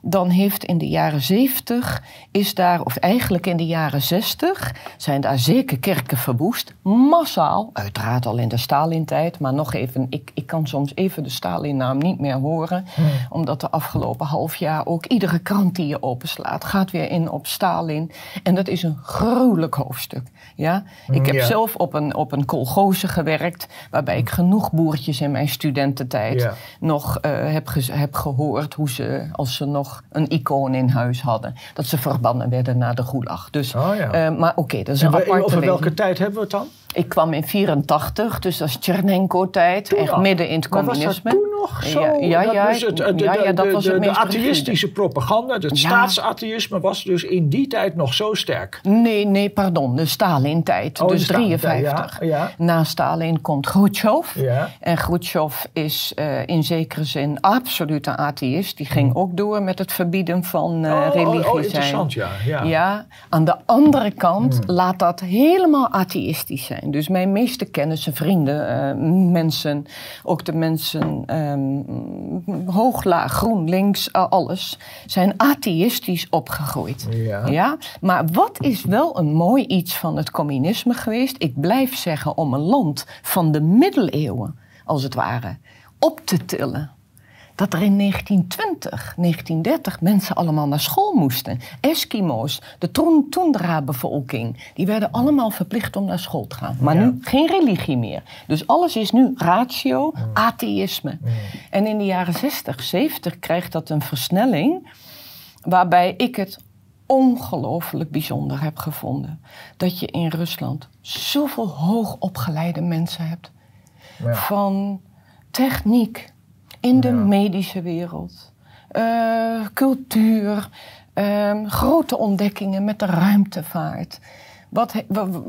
dan heeft in de jaren 70 is daar, of eigenlijk in de jaren 60, zijn daar zeker kerken verwoest. Massaal, uiteraard al in de Stalin-tijd, maar nog even, ik, ik kan soms even de Stalin-naam niet meer horen, omdat de afgelopen half jaar ook iedere krant die je openslaat gaat weer in op Stalin. En dat is een gruwelijk hoofdstuk. Ja? Ik heb Ja. zelf op een, op een kolgoze gewerkt, waarbij ik genoeg boertjes in mijn studententijd Ja. nog eh, heb, heb gehoord hoe ze, als ze nog een icoon in huis hadden, dat ze verbannen werden naar de gulag. Dus, Oh ja. eh, maar oké, dat is en een aparte over welke tijd hebben we het dan? Ik kwam in 84, dus dat is Tchernenko-tijd, echt midden in het Maar was communisme. dat toen nog zo? Ja, ja, ja, was het, eh, de, ja, ja, de- dat was de- het de meest atheïstische propaganda, het staatsatheïsme was dus in die tijd nog zo sterk. Nee, nee, pardon, de Stalin-tijd, Oh, de dus Stalin-tijd, 53. ja, ja. Na Stalin komt Khrushchev. En Khrushchev is eh, in zekere zin absoluut een atheïst. Die ging ook door met het verbieden van eh Hmm. Oh, oh, religie oh, interessant, ja. ja. Ja, aan de andere kant Hmm. laat dat helemaal atheïstisch zijn. Dus mijn meeste kennissen, vrienden, eh, mensen, ook de mensen ehm, hoog, laag, groen, links, alles, zijn atheïstisch opgegroeid. Ja. Maar wat is wel een mooi iets van het communisme geweest? Ik blijf zeggen om een land van de middeleeuwen, als het ware, op te tillen dat er in 1920, 1930 mensen allemaal naar school moesten. Eskimo's, de Toendra-bevolking, die werden allemaal verplicht om naar school te gaan. Maar Ja. nu geen religie meer. Dus alles is nu ratio, atheïsme. En in de jaren 60, 70 krijgt dat een versnelling, waarbij ik het ongelooflijk bijzonder heb gevonden. Dat je in Rusland zoveel hoogopgeleide mensen hebt. Ja. Van techniek in de Ja. medische wereld, eh, cultuur, ehm, grote ontdekkingen met de ruimtevaart. Wat,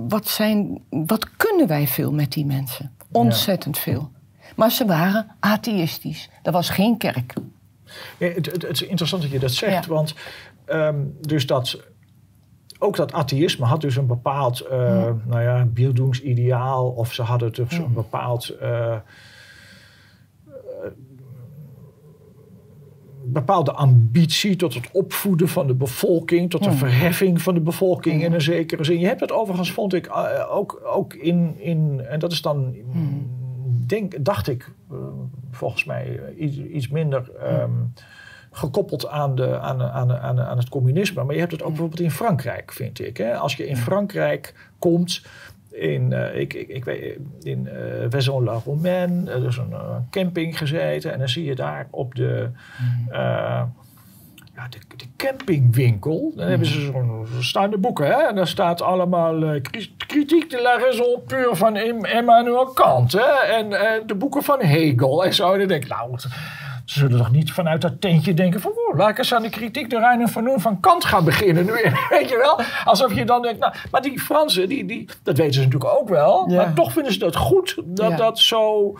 wat, zijn, wat kunnen wij veel met die mensen? Ontzettend veel. Maar ze waren atheïstisch. Er was geen kerk. Ja, het, het, het is interessant dat je dat zegt, Ja. want ehm, dus dat, ook dat atheïsme had dus een bepaald, eh nou ja, beeldingsideaal, of ze hadden dus een bepaald, eh, bepaalde ambitie tot het opvoeden van de bevolking, tot de verheffing van de bevolking in een zekere zin. Je hebt het overigens, vond ik, eh, ook, ook in, in, en dat is dan, denk, dacht ik, eh, volgens mij eh, iets, iets minder ehm, gekoppeld aan, de, aan, aan, aan, aan het communisme. Maar je hebt het ook bijvoorbeeld in Frankrijk, vind ik. Hè? Als je in Frankrijk komt, in, eh, ik, ik, ik weet, in eh Vaison-la-Romaine, eh, dus een eh, camping gezeten. En dan zie je daar op de, eh, ja, de, de campingwinkel. Dan hebben ze zo'n staande boeken. Hè? En daar staat allemaal kritiek de la raison pure van Im- Emmanuel Kant. Hè? En de boeken van Hegel. En zo. En dan denk ik, nou, ze zullen toch niet vanuit dat tentje denken van... Oh, laat ik eens aan de kritiek de Reine van van Kant gaan beginnen. Nu, weet je wel? Alsof je dan denkt, nou... Maar die Fransen, die, die, dat weten ze natuurlijk ook wel. Ja. Maar toch vinden ze dat goed dat Ja. dat zo...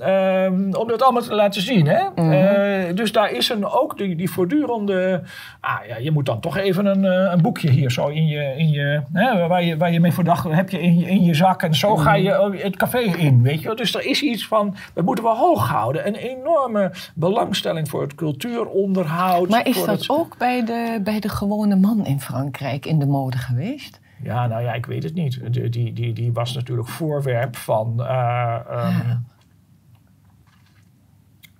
ehm, om dat allemaal te laten zien. Hè? Mhm. Eh, dus daar is een, ook die, die voortdurende... Ah ja, je moet dan toch even een, eh, een boekje hier zo in je... In je hè, waar, je waar je mee verdacht heb je in je, in je zak. En zo ga je ook het café in, weet je. Dus er is iets van... Dat moeten we hoog houden. Een enorme belangstelling voor het cultuuronderhoud. Maar is dat het- ook bij de, bij de gewone man in Frankrijk in de mode geweest? Ja, nou ja, ik weet het niet. Die, die, die was natuurlijk voorwerp van. eh, ehm, ja,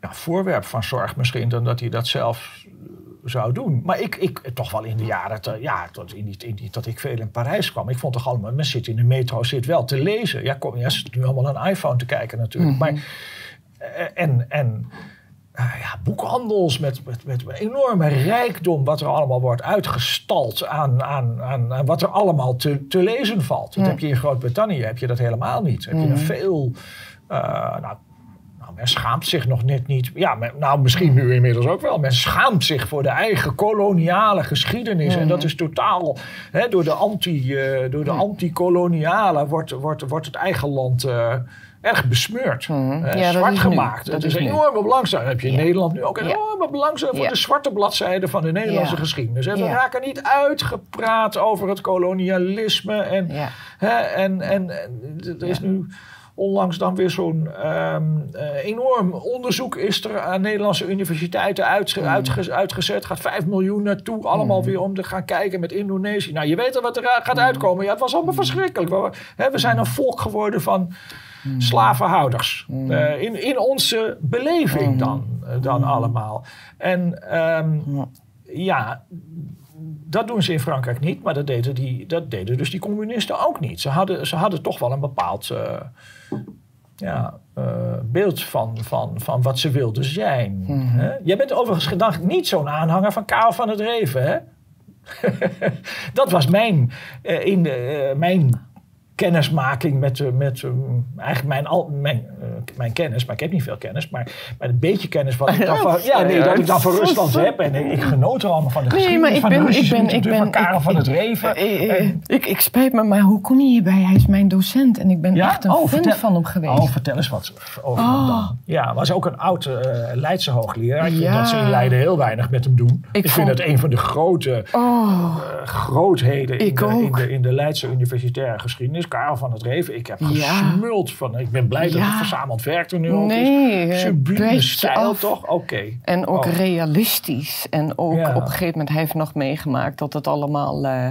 voorwerp van zorg misschien, dan dat hij dat zelf eh, zou doen. Maar ik, ik toch wel in de jaren, te- ja, tot in die, in die, dat ik veel in Parijs kwam. Ik vond toch allemaal, men zit in de metro, zit wel te lezen. Ja, kom, ja, zitten nu allemaal een iPhone te kijken natuurlijk. Maar, eh, en, en eh, ja, boekhandels met, met, met enorme rijkdom, wat er allemaal wordt uitgestald aan, aan, aan, aan wat er allemaal te, te lezen valt. Dat heb je in Groot-Brittannië heb je dat helemaal niet. Heb je er veel. eh, nou, nou, men schaamt zich nog net niet. Ja, men- nou, misschien nu inmiddels ook wel. Men schaamt zich voor de eigen koloniale geschiedenis. En dat is totaal. Hè, door de anti, eh, door de anti-koloniale wordt, wordt, wordt het eigen land. eh, Erg besmeurd, Mhm. Ja, zwart gemaakt. Dat Het is nu. enorme belangstelling. heb je in Ja. Nederland nu ook Ja. enorme belangstelling voor de zwarte bladzijde van de Nederlandse geschiedenis. Hè. We raken niet uitgepraat over het kolonialisme. En, Ja. hè, en, en, en er is nu onlangs dan weer zo'n ehm, eh, enorm onderzoek is er aan Nederlandse universiteiten uitge- Mm. uitge- uitgezet. Gaat 5 miljoen naartoe. Allemaal weer om te gaan kijken met Indonesië. Nou, je weet al wat er gaat Mm. uitkomen. Ja, het was allemaal verschrikkelijk. We, hè, we zijn een volk geworden van Mm. slavenhouders. Eh, in, in onze Mm. beleving dan, eh, dan allemaal. En ehm, ja, dat doen ze in Frankrijk niet, maar dat deden, die, dat deden dus die communisten ook niet. Ze hadden, ze hadden toch wel een bepaald eh, ja, eh, beeld van, van, van wat ze wilden zijn. hè? Jij bent overigens gedacht niet zo'n aanhanger van Karel van het Reven, hè? dat was mijn, eh, in mijn kennismaking met, eh, met eh, eigenlijk mijn, al, mijn, eh, mijn kennis, maar ik heb niet veel kennis, maar met een beetje kennis wat ik dan van, ja, nee, dat ik dan van Rusland heb. En ik, ik genoot er allemaal van de Nee, geschiedenis maar ik van ben, ik ben, ik ben, van Karel ik- van het Reven. En- ik, ik spijt me, maar hoe kom je hierbij? Hij is mijn docent en ik ben Ja? echt een Oh, fan van hem geweest. Oh, vertel eens wat over hem Oh. dan. Ja, was ook een oud Leidse hoogleraar. Ik vind dat ze in Leiden heel weinig met hem doen. Ik, Ik vind dat een van de grote Oh, grootheden in de, in de Leidse universitaire geschiedenis. Karel van het Reven. Ik heb gesmuld van. Ik ben blij dat het verzameld werk er nu ook Nee, is. Sublieme stijl af. toch? Oké. en ook Oh. realistisch. En ook op een gegeven moment, hij heeft nog meegemaakt dat het allemaal eh,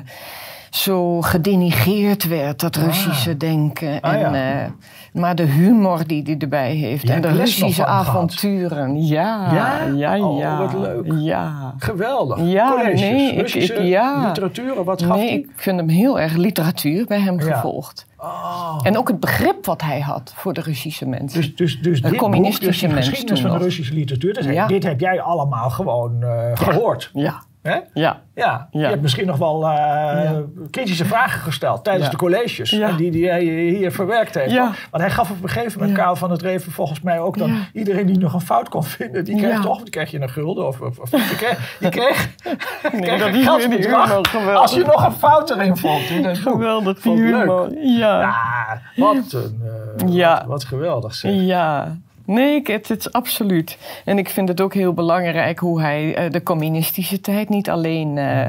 zo gedenigeerd werd, dat Russische denken. Ah, en, ja. eh, maar de humor die hij erbij heeft en de Russische avonturen. Ja, Ja? ja, Oh, ja. wat leuk. Ja. Geweldig. Ja, Colleges, nee, ik- Russische ik- ja. literaturen. Wat gaf Nee, ik vind hem heel erg literatuur bij hem gevolgd. Oh. En ook het begrip wat hij had voor de Russische mensen. Dus, dus, dus dit boek, communistische dus die mens geschiedenis van de. Russische literatuur, Ja. dit heb jij allemaal gewoon eh, gehoord. ja, Hè? ja. Ja. je Ja. hebt misschien nog wel eh, kritische vragen gesteld tijdens Ja. de colleges. Ja. Die, die hij hier verwerkt heeft. Ja. Want hij gaf op een gegeven moment, Ja. Karel van het Reven, volgens mij ook dan Ja. iedereen die nog een fout kon vinden, die kreeg Ja. toch, die kreeg je een gulden of, of, of je kreeg, je kreeg, Nee, kreeg dat een geweldig. als je nog een fout erin vond. in boek. Geweldig Vond leuk. Ja. Ja, wat een, eh, Ja. wat, wat geweldig zeg. Ja. Nee, het, het is absoluut. En ik vind het ook heel belangrijk hoe hij eh, de communistische tijd niet alleen eh,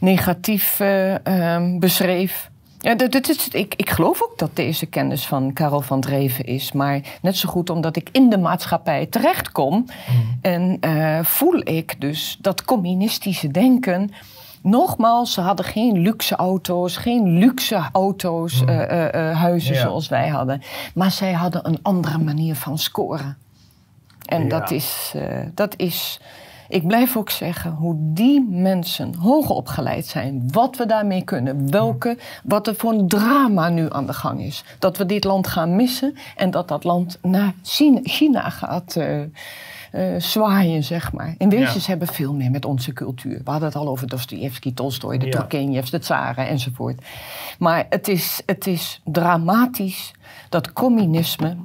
negatief eh, ehm, beschreef. Ja, is, ik, ik geloof ook dat deze kennis van Karel van Dreven is. Maar net zo goed omdat ik in de maatschappij terechtkom. En eh, voel ik dus dat communistische denken. Nogmaals, ze hadden geen luxe auto's, geen luxe auto's, eh, eh, eh, huizen Ja. zoals wij hadden. Maar zij hadden een andere manier van scoren. En Ja. dat is, dat is ik blijf ook zeggen hoe die mensen hoog opgeleid zijn, wat we daarmee kunnen, welke, wat er voor een drama nu aan de gang is. Dat we dit land gaan missen en dat dat land naar China, China gaat. Uh, uh, zwaaien, zeg maar. In wezen, ze hebben veel meer met onze cultuur. We hadden het al over Dostoevsky, Tolstoy, de ja. Turgenevs, de Tsaren enzovoort. Maar het is, het is dramatisch dat communisme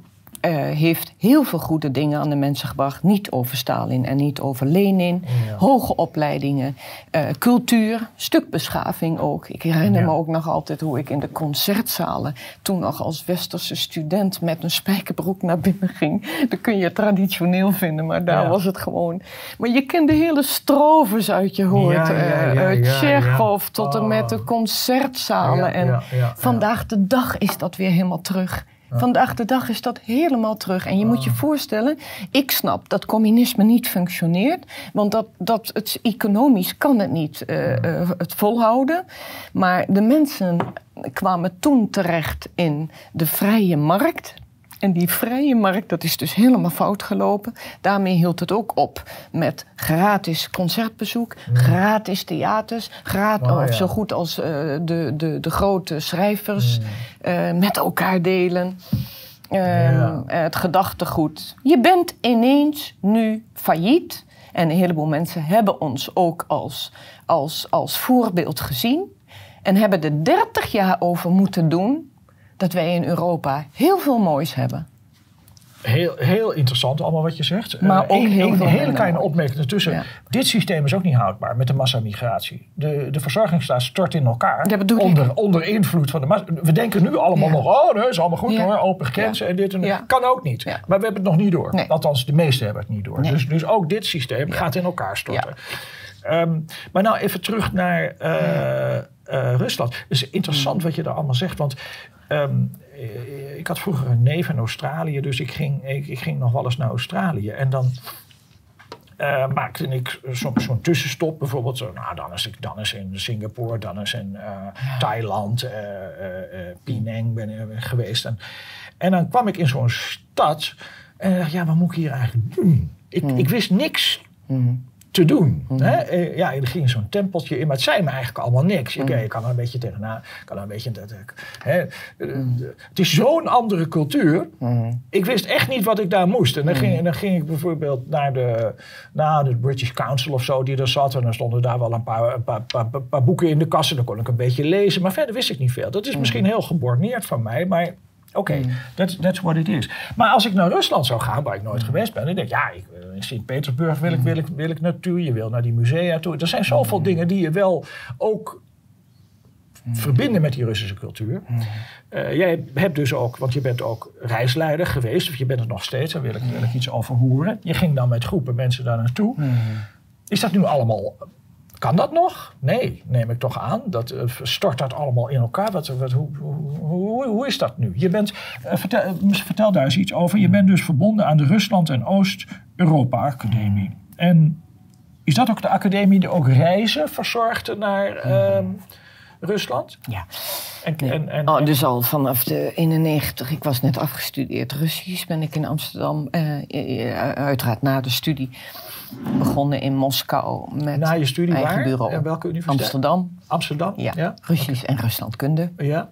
heeft heel veel goede dingen aan de mensen gebracht. Niet over Stalin en niet over Lenin. Hoge opleidingen, uh, cultuur, stuk beschaving ook. Ik herinner ja. me ook nog altijd hoe ik in de concertzalen... toen nog als westerse student met een spijkerbroek naar binnen ging. Dat kun je traditioneel vinden, maar daar ja. was het gewoon... Maar je kent de hele strovers uit je hoort. Uit Chekhov tot en met de Oh. concertzalen. en vandaag de dag is dat weer helemaal terug. Vandaag de dag is dat helemaal terug. En je moet je voorstellen, ik snap dat communisme niet functioneert. Want dat, dat het, economisch kan het niet uh, uh, het volhouden. Maar de mensen kwamen toen terecht in de vrije markt. En die vrije markt, dat is dus helemaal fout gelopen. Daarmee hield het ook op met gratis concertbezoek, mm. gratis theaters, gratis, oh, ja. zo goed als uh, de, de, de grote schrijvers mm. uh, met elkaar delen. Ja. Het gedachtegoed. Je bent ineens nu failliet. En een heleboel mensen hebben ons ook als, als, als voorbeeld gezien. En hebben er 30 jaar over moeten doen dat wij in Europa heel veel moois hebben. Heel, heel interessant allemaal wat je zegt. Maar ook een, heel een veel hele kleine opmerking ertussen. Ja. Dit systeem is ook niet houdbaar met de massamigratie. De, de verzorgingsstaat stort in elkaar. Dat bedoel onder, ik. onder invloed van de massa. We denken nu allemaal Ja. nog, oh nee, is allemaal goed Ja. hoor, open grenzen en dit en dat. Ja. Kan ook niet. Ja. Maar we hebben het nog niet door. Nee. Althans, de meesten hebben het niet door. Nee. Dus, dus ook dit systeem gaat in elkaar storten. Ehm, maar nou even terug naar eh, eh, Rusland. Het is interessant wat je daar allemaal zegt. Want ehm, eh, ik had vroeger een neef in Australië. Dus ik ging, ik, ik ging nog wel eens naar Australië. En dan eh, maakte ik soms zo'n tussenstop. Bijvoorbeeld, zo, nou, dan, is ik, dan is in Singapore, dan is in Thailand, Penang ben ik geweest. En, en dan kwam ik in zo'n stad. En dacht, ja, wat moet ik hier eigenlijk doen? Ik, ik wist niks te doen. Hè? Eh, Ja, er ging zo'n tempeltje in, maar het zei me eigenlijk allemaal niks. Ik, ja, je kan er een beetje tegenaan, kan er een beetje... Hè? Eh, Het is zo'n andere cultuur. Ik wist echt niet wat ik daar moest. En dan, ging, en dan ging ik bijvoorbeeld naar de, naar de British Council of zo, die er zat. En dan stonden daar wel een paar, een paar, paar, paar- paar boeken in de kast. En dan kon ik een beetje lezen. Maar verder wist ik niet veel. Dat is misschien heel geborneerd van mij, maar... Oké, that's, that's what it is. Maar als ik naar Rusland zou gaan, waar ik nooit geweest ben, dan denk ik, ja, ik, eh, in Sint-Petersburg wil ik, wil, ik, wil ik naartoe. Je wil naar die musea toe. Er zijn zoveel dingen die je wel ook verbinden met die Russische cultuur. Eh, jij hebt dus ook, want je bent ook reisleider geweest, of je bent het nog steeds, daar wil ik, wil ik iets over horen. Je ging dan met groepen mensen daar naartoe. Is dat nu allemaal. Kan dat nog? Nee, neem ik toch aan. Dat, eh, stort dat allemaal in elkaar? Wat, wat, hoe, hoe, hoe, is dat nu? Je bent, eh, vertel, eh, vertel daar eens iets over. Je bent dus verbonden aan de Rusland- en Oost-Europa-academie. En is dat ook de academie die ook reizen verzorgde naar ehm, Rusland? Ja. En, Nee. en, en, Oh, dus al vanaf de 91, ik was net afgestudeerd Russisch, ben ik in Amsterdam, uiteraard na de studie, begonnen in Moskou met na je studie eigen waar? bureau. En welke universiteit? Amsterdam, Amsterdam? ja. Ja? Russisch en Ruslandkunde, Ja,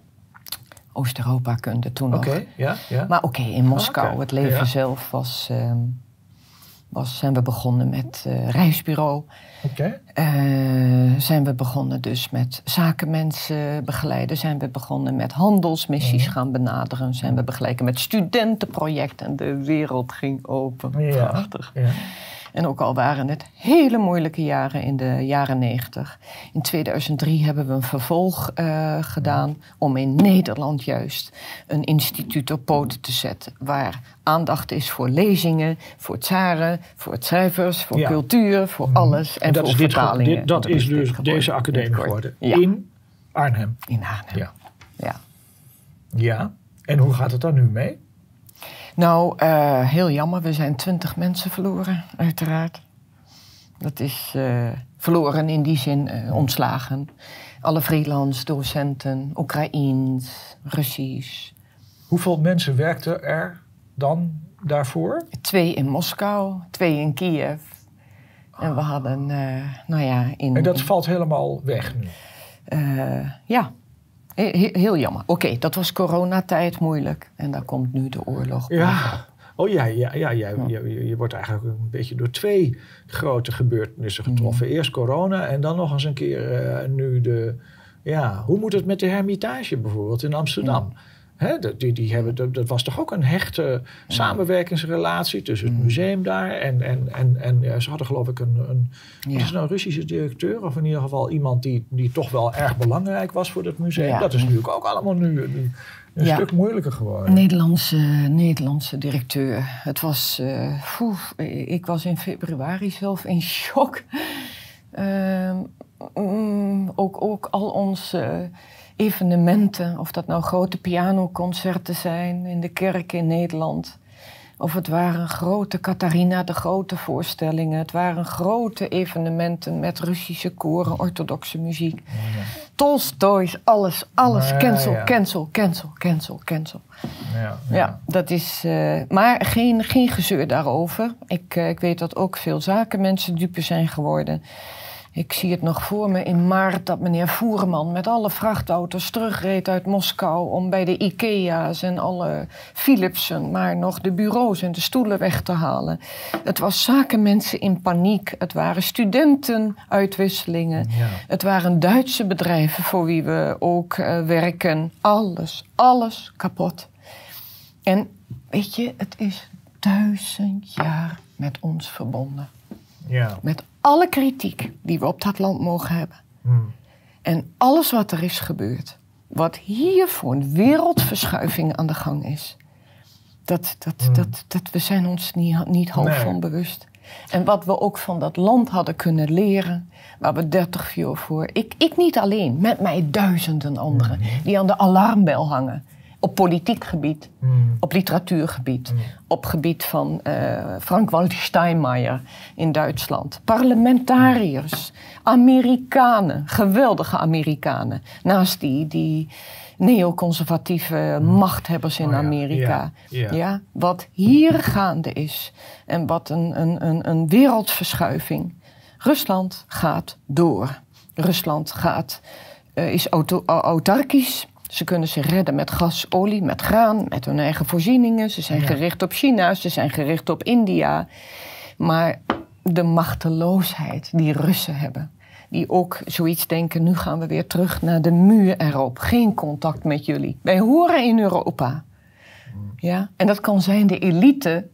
Oost-Europa-kunde toen oké. nog. Ja, ja. Maar oké, in Moskou, het leven zelf was, ehm, was, zijn we begonnen met eh, reisbureau. Oké. Eh, zijn we begonnen dus met zakenmensen begeleiden. Zijn we begonnen met handelsmissies Mhm. gaan benaderen. Zijn we begeleiden met studentenprojecten. De wereld ging open. Ja. Prachtig. Ja. En ook al waren het hele moeilijke jaren in de jaren 90. In 2003 hebben we een vervolg eh, gedaan om in Nederland juist een instituut op poten te zetten. Waar aandacht is voor lezingen, voor tsaren, voor schrijvers, voor Ja. cultuur, voor alles. En, En dat voor is, vertalingen. dit- dat is dus geworden. deze academie geworden. Ja, In Arnhem. in Arnhem. Ja. Ja. Ja. En hoe gaat het dan nu mee? Nou, eh, heel jammer. We zijn twintig mensen verloren, uiteraard. Dat is eh, verloren in die zin eh, ontslagen. Alle freelance docenten, Oekraïens, Russisch. Hoeveel mensen werkten er dan daarvoor? Twee in Moskou, twee in Kiev. En we hadden, nou ja... In, En dat valt helemaal weg nu. ja, He- he- heel jammer. Oké, dat was coronatijd moeilijk. En daar komt nu de oorlog. Ja. Oh ja, ja, ja, ja je, je, je wordt eigenlijk een beetje door twee grote gebeurtenissen getroffen. Eerst corona en dan nog eens een keer eh, nu de... Ja, hoe moet het met de Hermitage bijvoorbeeld in Amsterdam? Hè, die, die hebben, dat, dat was toch ook een hechte samenwerkingsrelatie tussen het museum daar en, en, en, en ja, ze hadden geloof ik een, een Ja. wat is het nou, een Russische directeur of in ieder geval iemand die, die toch wel erg belangrijk was voor dat museum. Ja. Dat is natuurlijk ook allemaal nu, nu een Ja. stuk moeilijker geworden. Nederlandse, Nederlandse directeur. Het was, eh, ik was in februari zelf in shock. Ehm, mm, ook, ook al onze evenementen, of dat nou grote pianoconcerten zijn in de kerk in Nederland. Of het waren grote Catharina de Grote voorstellingen. Het waren grote evenementen met Russische koren, orthodoxe muziek. Tolstoy's, alles, alles. Ja, cancel, ja. cancel, cancel, cancel, cancel. Ja, Ja, dat is. eh, maar geen, geen gezeur daarover. Ik, eh, ik weet dat ook veel zakenmensen dupe zijn geworden. Ik zie het nog voor me in maart dat meneer Voerman met alle vrachtauto's terugreed uit Moskou om bij de Ikea's en alle Philipsen maar nog de bureaus en de stoelen weg te halen. Het was zakenmensen in paniek. Het waren studentenuitwisselingen. Ja. Het waren Duitse bedrijven voor wie we ook eh, werken. Alles, alles kapot. En weet je, het is duizend jaar met ons verbonden. Ja. Met alle kritiek die we op dat land mogen hebben. Hmm. En alles wat er is gebeurd. Wat hier voor een wereldverschuiving aan de gang is. Dat, dat, dat, dat, we zijn ons niet, niet half Nee. van bewust. En wat we ook van dat land hadden kunnen leren. Waar we 30 jaar voor. Ik, ik niet alleen, met mij duizenden anderen. Die aan de alarmbel hangen. Op politiek gebied, Hmm. op literatuurgebied, op gebied van eh, Frank-Walter Steinmeier in Duitsland. Parlementariërs, Amerikanen, geweldige Amerikanen. Naast die, die neoconservatieve machthebbers in Oh ja, Amerika. ja, ja. wat hier gaande is en wat een, een, een, een wereldverschuiving. Rusland gaat door. Rusland gaat, eh, is auto, autarkisch. Ze kunnen zich redden met gas, olie, met graan, met hun eigen voorzieningen. Ze zijn Ja. gericht op China, ze zijn gericht op India. Maar de machteloosheid die Russen hebben, die ook zoiets denken: nu gaan we weer terug naar de muur erop. Geen contact met jullie. Wij horen in Europa. Ja? En dat kan zijn de elite,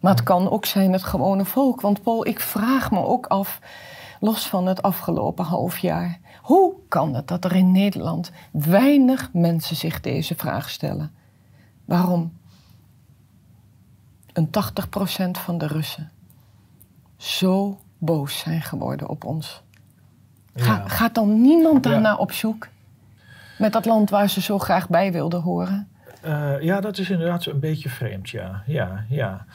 maar het kan ook zijn het gewone volk. Want Paul, ik vraag me ook af, los van het afgelopen half jaar, hoe kan het dat er in Nederland weinig mensen zich deze vraag stellen? Waarom een 80% van de Russen zo boos zijn geworden op ons? Ga, Ja. Gaat dan niemand Ja. daarna op zoek? Met dat land waar ze zo graag bij wilden horen? Eh, ja, dat is inderdaad een beetje vreemd, ja. ja, ja.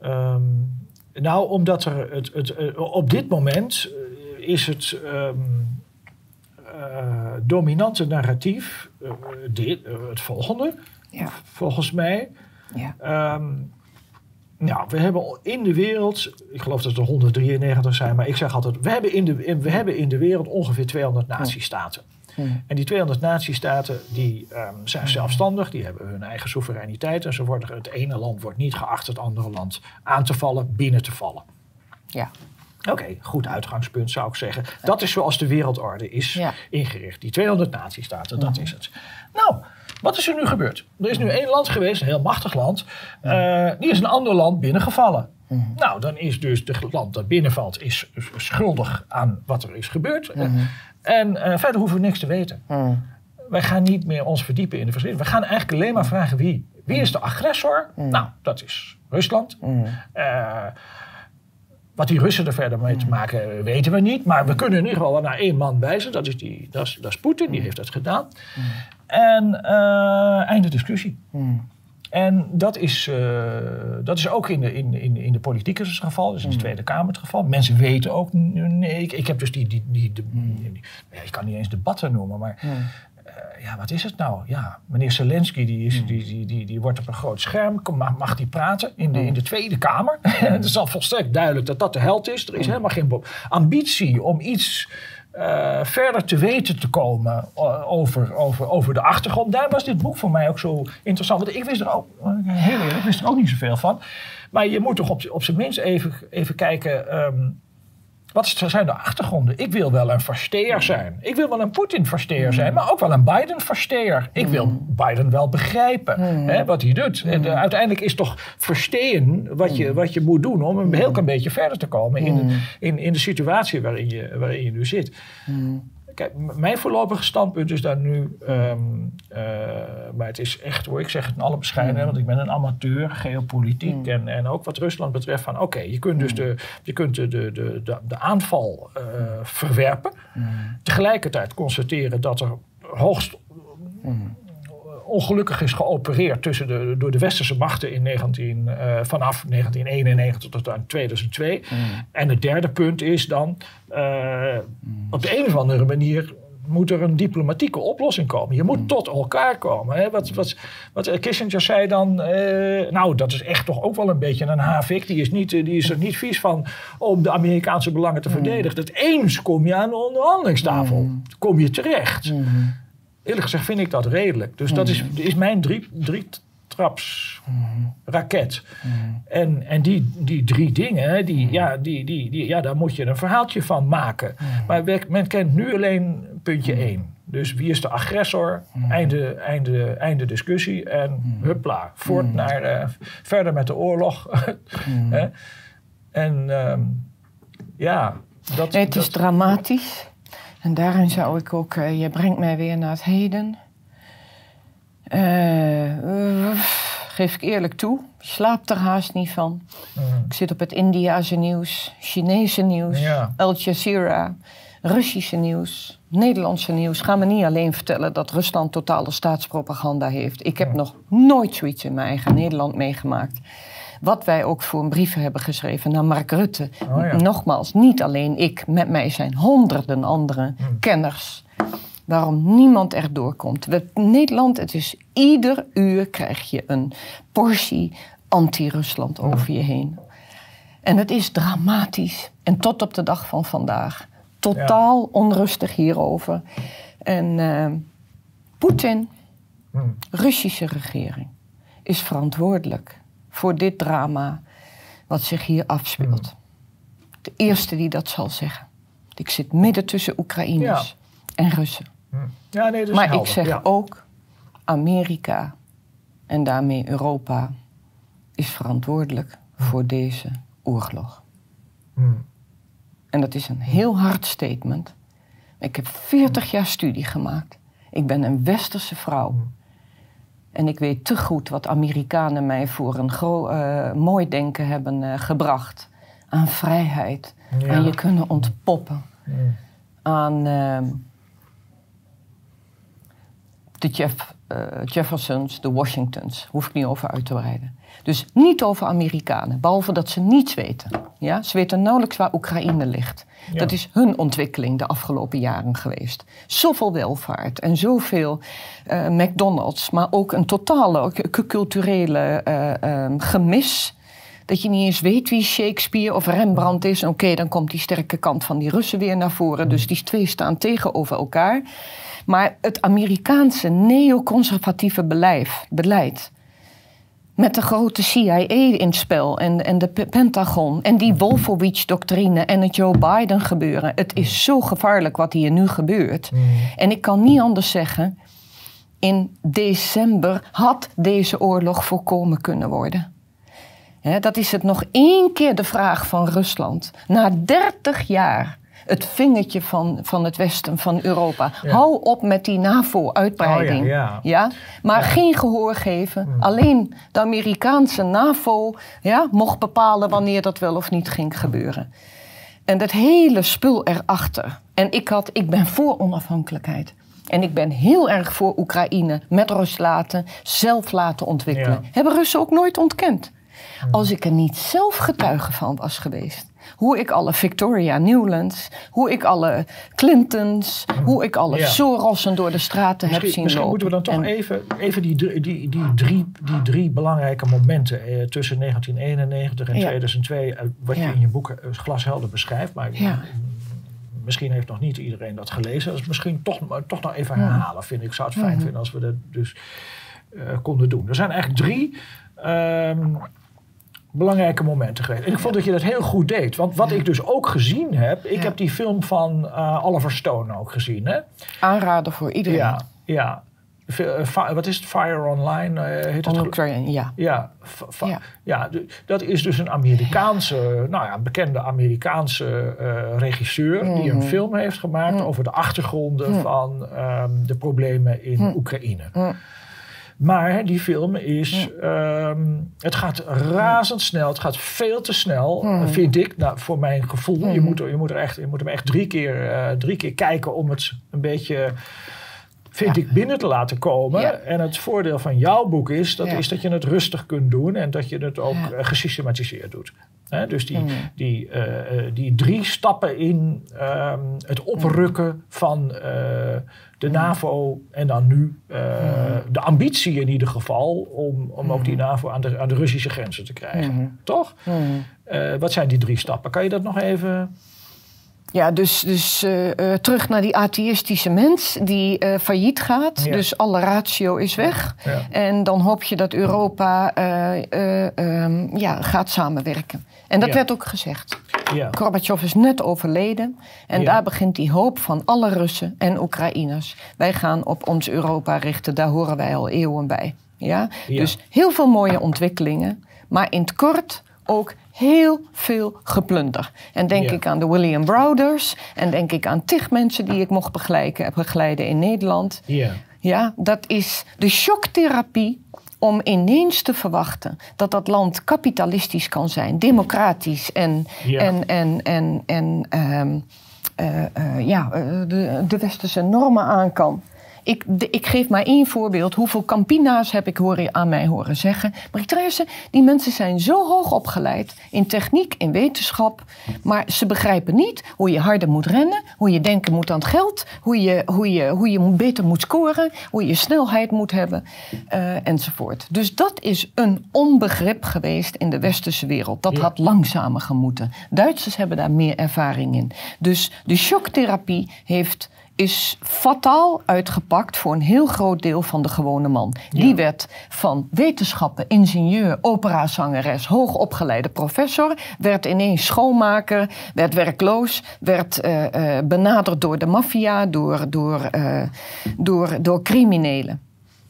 Ehm, nou, omdat er het, het, eh, op dit moment eh, is het ehm, eh, dominante narratief eh, dit, eh, het volgende, Ja. volgens mij. Ja. Ehm, nou, we hebben in de wereld, ik geloof dat er 193 zijn, maar ik zeg altijd, we hebben in de, in- we hebben in de wereld ongeveer 200 natiestaten. En die 200 natiestaten die ehm, zijn zelfstandig, die hebben hun eigen soevereiniteit. En ze worden, het ene land wordt niet geacht het andere land aan te vallen, binnen te vallen. Ja. Oké, goed uitgangspunt zou ik zeggen. Dat is zoals de wereldorde is Ja. ingericht. Die 200 natiestaten, dat is het. Nou, wat is er nu gebeurd? Er is nu één land geweest, een heel machtig land. eh, die is een ander land binnengevallen. Nou, dan is dus het land dat binnenvalt is schuldig aan wat er is gebeurd. En eh, verder hoeven we niks te weten. Wij gaan niet meer ons verdiepen in de verschillen. We gaan eigenlijk alleen maar vragen wie. Wie is de agressor? Nou, dat is Rusland. Eh, wat die Russen er verder mee te maken hebben, weten we niet. Maar we kunnen in ieder geval wel naar één man wijzen. Dat is, die, dat is, dat is Poetin, die heeft dat gedaan. En eh, einde discussie. En dat is, eh, dat is ook in de, in, in, in de politiek het geval, dus in de Tweede Kamer het geval. Mensen weten ook, nee, ik, ik heb dus die, die, die, ik kan niet eens debatten noemen, maar eh, ja, wat is het nou? Ja, meneer Zelensky die, is, die, die, die, die wordt op een groot scherm, Kom, mag, mag die praten in de, in de Tweede Kamer. het is al volstrekt duidelijk dat dat de held is. Er is helemaal geen ambitie om iets eh, verder te weten te komen eh, over, over, over de achtergrond. Daar was dit boek voor mij ook zo interessant. Want ik wist er ook, eh, heel eerlijk, ik wist er ook niet zoveel van. Maar je moet toch op, op zijn minst even, even kijken. ehm, wat zijn de achtergronden? Ik wil wel een versteer zijn. Ik wil wel een Poetin-versteer zijn, maar ook wel een Biden-versteer. Ik wil Biden wel begrijpen hè, wat hij doet. En, eh, uiteindelijk is toch verstehen wat je, wat je moet doen om een heel klein beetje verder te komen in, in, in de situatie waarin je, waarin je nu zit. Kijk, mijn voorlopige standpunt is daar nu, ehm, eh, maar het is echt hoor, ik zeg het in alle bescheidenheid, want ik ben een amateur, geopolitiek en, en ook wat Rusland betreft van oké, je kunt dus de, je kunt de, de, de, de, de aanval eh, verwerpen. Tegelijkertijd constateren dat er hoogst ongelukkig is geopereerd tussen de, door de westerse machten in 19, eh, vanaf 1991 tot aan 2002. En het derde punt is dan, eh, op de een of andere manier moet er een diplomatieke oplossing komen. Je moet tot elkaar komen. Hè? Wat, wat, wat Kissinger zei dan, eh, nou dat is echt toch ook wel een beetje een havik. Die is, niet, eh, die is er niet vies van om de Amerikaanse belangen te verdedigen. Dat eens kom je aan de onderhandelingstafel. Kom je terecht eerlijk gezegd vind ik dat redelijk. Dus dat is, is mijn drie, drie traps raket. En, en die, die drie dingen, die, ja, die, die, die, ja, daar moet je een verhaaltje van maken. Maar we- men kent nu alleen puntje één. Dus wie is de agressor? Einde, einde, einde discussie. En huppla, voort naar, eh, verder met de oorlog. En ehm, ja, dat... Nee, het is dat- dramatisch. En daarin zou ik ook, eh, je brengt mij weer naar het heden. Eh, eh, geef ik eerlijk toe, je slaapt er haast niet van. Mm. Ik zit op het Indiase nieuws, Chinese nieuws, Ja. Al Jazeera, Russische nieuws, Nederlandse nieuws. Ga me niet alleen vertellen dat Rusland totale staatspropaganda heeft. Ik heb nog nooit zoiets in mijn eigen Nederland meegemaakt. Wat wij ook voor een brieven hebben geschreven naar Mark Rutte. Oh ja. Nogmaals, niet alleen ik, met mij zijn honderden andere Hmm. kenners. Waarom niemand er doorkomt. We, Nederland, het is ieder uur krijg je een portie anti-Rusland over je heen. En het is dramatisch. En tot op de dag van vandaag. Totaal onrustig hierover. En eh, Poetin, Hmm. Russische regering, is verantwoordelijk voor dit drama wat zich hier afspeelt. De eerste die dat zal zeggen. Ik zit midden tussen Oekraïners en Russen. Ja, nee, dat is Maar ik zeg Ja. ook, Amerika en daarmee Europa is verantwoordelijk voor deze oorlog. Hmm. En dat is een heel hard statement. Ik heb 40 jaar studie gemaakt. Ik ben een westerse vrouw. En ik weet te goed wat Amerikanen mij voor een eh, mooi denken hebben eh, gebracht. Aan vrijheid. Ja. Aan je kunnen ontpoppen. Hmm. Aan ehm, de Jeff, eh, Jeffersons, de Washingtons. Hoef ik niet over uit te breiden. Dus niet over Amerikanen, behalve dat ze niets weten. Ja? Ze weten nauwelijks waar Oekraïne ligt. Ja. Dat is hun ontwikkeling de afgelopen jaren geweest. Zoveel welvaart en zoveel eh, McDonald's, maar ook een totale cu- culturele eh, ehm, gemis. Dat je niet eens weet wie Shakespeare of Rembrandt is. Oké, dan komt die sterke kant van die Russen weer naar voren. Dus die twee staan tegenover elkaar. Maar het Amerikaanse neoconservatieve beleid, beleid met de grote CIA in het spel en, en de Pentagon en die Wolfowitz-doctrine en het Joe Biden gebeuren. Het is zo gevaarlijk wat hier nu gebeurt. En ik kan niet anders zeggen, in december had deze oorlog voorkomen kunnen worden. Dat is het nog één keer de vraag van Rusland. Na 30 jaar het vingertje van, van het Westen, van Europa. Ja. Hou op met die NAVO-uitbreiding. Oh ja? Maar geen gehoor geven. Alleen de Amerikaanse NAVO ja, mocht bepalen wanneer dat wel of niet ging gebeuren. En dat hele spul erachter. En ik, had, ik ben voor onafhankelijkheid. En ik ben heel erg voor Oekraïne met rust laten, zelf laten ontwikkelen. Ja. Hebben Russen ook nooit ontkend. Als ik er niet zelf getuige van was geweest, Hoe ik alle Victoria Newlands, hoe ik alle Clintons, hoe ik alle Ja. Sorossen door de straten heb Misschien, zien misschien lopen. moeten we dan toch En- even, even die, drie- die, die, drie, die drie belangrijke momenten eh, tussen 1991 en Ja. 2002, eh, wat je in je boek eh, glashelder beschrijft, maar misschien heeft nog niet iedereen dat gelezen. Dat is misschien toch, toch nog even herhalen, vind ik. Ik zou het fijn vinden als we dat dus eh, konden doen. Er zijn eigenlijk drie ehm, belangrijke momenten geweest. En ik vond dat je dat heel goed deed. Want wat ik dus ook gezien heb, ik heb die film van eh, Oliver Stone ook gezien. Hè? Aanraden voor iedereen. Ja, ja. Eh, wat is het? Fire Online eh, heet het? Ukraine, ja. Ja, Ja. ja. dat is dus een Amerikaanse, nou ja, een bekende Amerikaanse regisseur die een Mhm. film heeft gemaakt over de achtergronden Mhm. van ehm, de problemen in Mhm. Oekraïne. Maar die film is, ehm, het gaat razendsnel, het gaat veel te snel, vind ik, nou, voor mijn gevoel. Je, moet, er- je, moet er echt, je moet hem echt drie keer, eh, drie keer kijken om het een beetje, vind ik, binnen te laten komen. En het voordeel van jouw boek is dat, is dat je het rustig kunt doen en dat je het ook eh, gesystematiseerd doet. Dus die, Mhm. die, eh, die drie stappen in ehm, het oprukken van eh, de NAVO en dan nu eh, de ambitie in ieder geval om, om ook die NAVO aan de, aan de Russische grenzen te krijgen. Toch? Wat zijn die drie stappen? Kan je dat nog even... Ja, dus, dus eh, eh, terug naar die atheïstische mens die eh, failliet gaat. Ja. Dus alle ratio is weg. Ja. En dan hoop je dat Europa eh, eh, ehm, ja, gaat samenwerken. En dat Ja. werd ook gezegd. Ja. Gorbachev is net overleden. En daar begint die hoop van alle Russen en Oekraïners. Wij gaan op ons Europa richten, daar horen wij al eeuwen bij. Ja. Dus heel veel mooie ontwikkelingen. Maar in het kort ook heel veel geplunder. En denk Ja. ik aan de William Browders. En denk ik aan tig mensen die ik mocht begeleiden, heb begeleiden in Nederland. Ja. Ja, dat is de shocktherapie om ineens te verwachten dat dat land kapitalistisch kan zijn, democratisch en, Ja. en, en, en, en ehm, eh, eh, ja, eh, de, de westerse normen aan kan. Ik, de- ik geef maar één voorbeeld. Hoeveel Campina's heb ik horen, aan mij horen zeggen. Maar Therese, die mensen zijn zo hoog opgeleid in techniek, in wetenschap. Maar ze begrijpen niet hoe je harder moet rennen. Hoe je denken moet aan het geld. Hoe je, hoe je, hoe je beter moet scoren. Hoe je snelheid moet hebben. eh, enzovoort. Dus dat is een onbegrip geweest in de westerse wereld. Dat Ja. had langzamer gemoeten. Duitsers hebben daar meer ervaring in. Dus de shocktherapie heeft is fataal uitgepakt voor een heel groot deel van de gewone man. Die werd van wetenschappen, ingenieur, operazangeres, hoogopgeleide professor, werd ineens schoonmaker, werd werkloos, werd eh, eh, benaderd door de maffia, door, door, eh, door, door criminelen.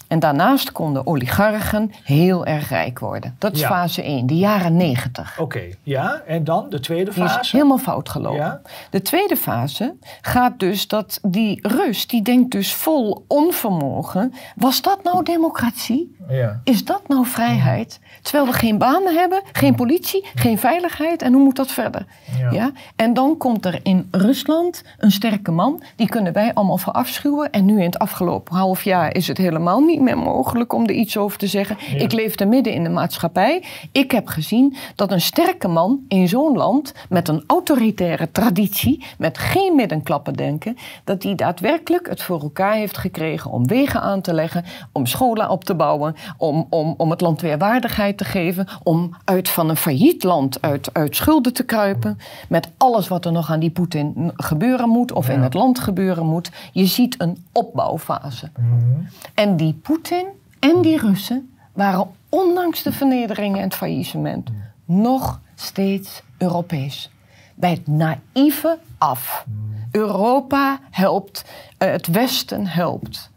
En daarnaast konden oligarchen heel erg rijk worden. Dat is Ja. fase 1, de jaren 90. Oké, ja. En dan de tweede Die is fase? helemaal fout gelopen. Ja. De tweede fase gaat dus dat die Rus, die denkt dus vol onvermogen. Was dat nou democratie? Ja. Is dat nou vrijheid? Terwijl we geen banen hebben, geen politie, geen veiligheid. En hoe moet dat verder? Ja. Ja. En dan komt er in Rusland een sterke man. Die kunnen wij allemaal verafschuwen. En nu in het afgelopen half jaar is het helemaal niet meer mogelijk om er iets over te zeggen. Ja. Ik leefde midden in de maatschappij. Ik heb gezien dat een sterke man in zo'n land met een autoritaire traditie, met geen middenklappen denken, dat die daadwerkelijk het voor elkaar heeft gekregen om wegen aan te leggen, om scholen op te bouwen, om, om, om het land weer waardigheid te geven, om uit van een failliet land uit, uit schulden te kruipen, met alles wat er nog aan die Poetin gebeuren moet of in het land gebeuren moet. Je ziet een opbouwfase. Mhm. En die Poetin en die Russen waren ondanks de vernederingen en het faillissement nog steeds Europees. Bij het naïeve af. Europa helpt, eh, het Westen helpt.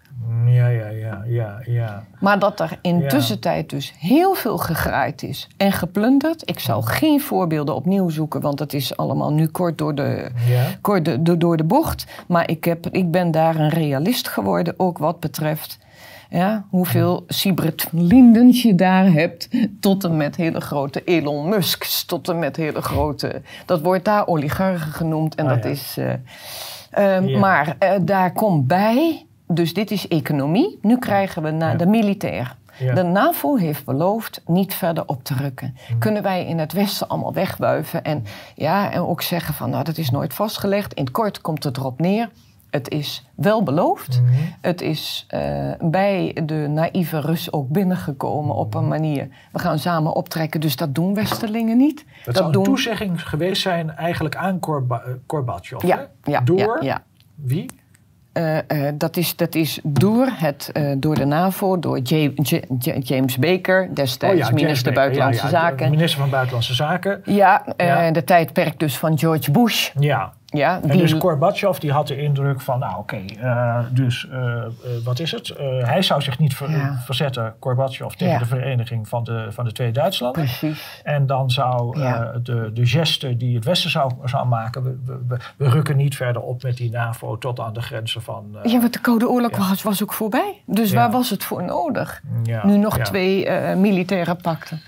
Ja, ja, ja, ja, ja. Maar dat er in Ja. tussentijd dus heel veel gegraaid is en geplunderd. Ik zal geen voorbeelden opnieuw zoeken, want dat is allemaal nu kort door de, Ja. kort de, de- door de bocht. Maar ik, heb, ik ben daar een realist geworden, ook wat betreft ja, hoeveel Siebert Lindens je daar hebt. Tot en met hele grote Elon Musks, tot en met hele grote... Dat wordt daar oligarchen genoemd en Ah, dat ja. is... eh, ehm, Ja. Maar eh, daar komt bij... Dus dit is economie. Nu krijgen we naar de militair. Ja. De NAVO heeft beloofd niet verder op te rukken. Kunnen wij in het Westen allemaal wegwuiven en, ja, en ook zeggen van nou dat is nooit vastgelegd. In het kort komt het erop neer. Het is wel beloofd. Mhm. Het is eh, bij de naïeve Rus ook binnengekomen op een manier. We gaan samen optrekken, dus dat doen Westerlingen niet. Dat, zou een toezegging geweest zijn eigenlijk aan Korba- eh, Gorbachev. Ja, Door ja, wie? Eh, dat, is, dat is door, het, door de NAVO, door J- J- J- James Baker, destijds Oh minister Baker. Buitenlandse Ja, ja, Zaken. Minister van Buitenlandse Zaken. Ja, Ja. de tijdperk dus van George Bush. Ja. Ja, En die, dus Gorbachev die had de indruk van, nou oké, eh, dus eh, eh, wat is het? Hij zou zich niet ver- Ja. verzetten, Gorbachev, tegen Ja. de vereniging van de, van de twee Duitslanden. precies. En dan zou Ja. de, de geste die het Westen zou, zou maken, we, we- rukken niet verder op met die NAVO tot aan de grenzen van... Ja, want de Koude Oorlog was, was ook voorbij. Dus waar was het voor nodig? nu nog twee militaire pakten.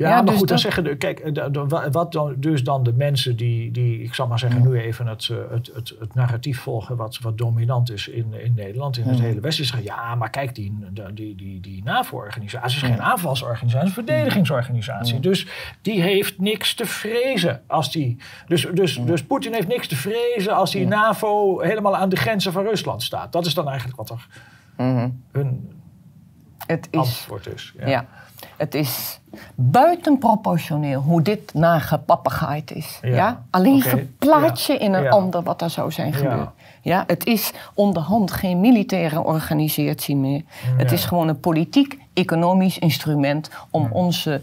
Ja, Ja, maar dus goed, dan zeggen de, kijk, de- de- wa- wat dan, dus dan de mensen die, die ik zal maar zeggen, nu even het, eh, het, het, het narratief volgen wat, wat dominant is in, in Nederland, in het hele Westen, zeggen ja, maar kijk, die, die, die, die, NAVO-organisatie is geen aanvalsorganisatie, het is een verdedigingsorganisatie. Dus die heeft niks te vrezen als die. Dus, dus, dus Poetin heeft niks te vrezen als die NAVO helemaal aan de grenzen van Rusland staat. Dat is dan eigenlijk wat er hun Het is, antwoord is. ja. Het is buitenproportioneel hoe dit nagepapagaaid is. Ja, Ja. Alleen oké. verplaats je Ja. in een Ja. ander wat er zou zijn gebeurd. Ja, het is onderhand geen militaire organisatie meer. Het is gewoon een politiek-economisch instrument om onze,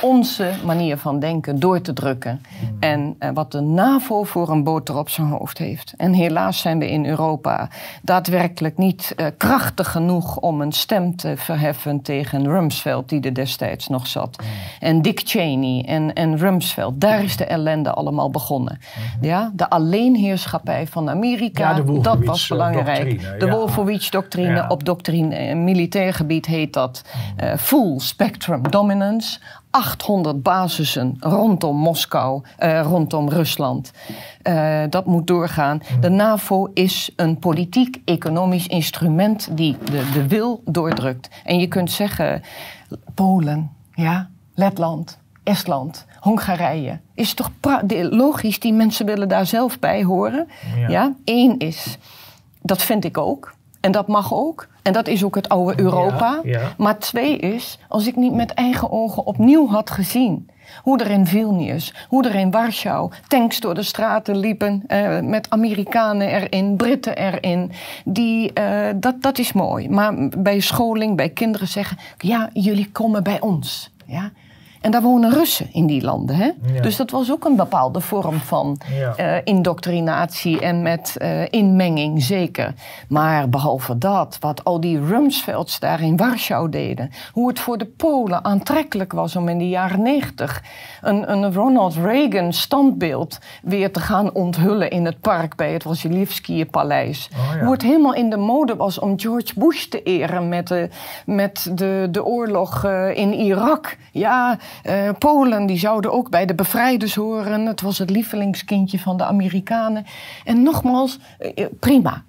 onze manier van denken door te drukken. En eh, wat de NAVO voor een boter op zijn hoofd heeft. En helaas zijn we in Europa daadwerkelijk niet eh, krachtig genoeg om een stem te verheffen tegen Rumsfeld, die er destijds nog zat. En Dick Cheney en, en Rumsfeld, daar is de ellende allemaal begonnen. Ja, de alleenheerschappij van Amerika, Ja, dat was belangrijk. doctrine, de ja. Wolfowitz-doctrine Ja. op doctrine, eh, militair gebied heet dat full spectrum dominance. 800 basissen rondom Moskou, eh, rondom Rusland. Eh, dat moet doorgaan. De NAVO is een politiek-economisch instrument die de, de wil doordrukt. En je kunt zeggen, Polen, ja, Letland, Estland, Hongarije. Is toch logisch, die mensen willen daar zelf bij horen. Ja. Ja. Eén is, dat vind ik ook. En dat mag ook. En dat is ook het oude Europa. Ja, ja. Maar twee is, als ik niet met eigen ogen opnieuw had gezien. Hoe er in Vilnius, hoe er in Warschau tanks door de straten liepen. eh, met Amerikanen erin, Britten erin. Die, eh, dat, dat is mooi. Maar bij scholing, bij kinderen zeggen: ja, jullie komen bij ons. Ja? En daar wonen Russen in die landen. Hè? Ja. Dus dat was ook een bepaalde vorm van Ja. eh, indoctrinatie en met eh, inmenging, zeker. Maar behalve dat, wat al die Rumsfelds daar in Warschau deden. Hoe het voor de Polen aantrekkelijk was om in de jaren negentig een, een Ronald Reagan standbeeld weer te gaan onthullen in het park bij het Wasilewski-paleis. Oh ja. Hoe het helemaal in de mode was om George Bush te eren met de, met de, de oorlog eh, in Irak. Ja, eh, Polen die zouden ook bij de bevrijders horen. Het was het lievelingskindje van de Amerikanen. En nogmaals, eh, eh, prima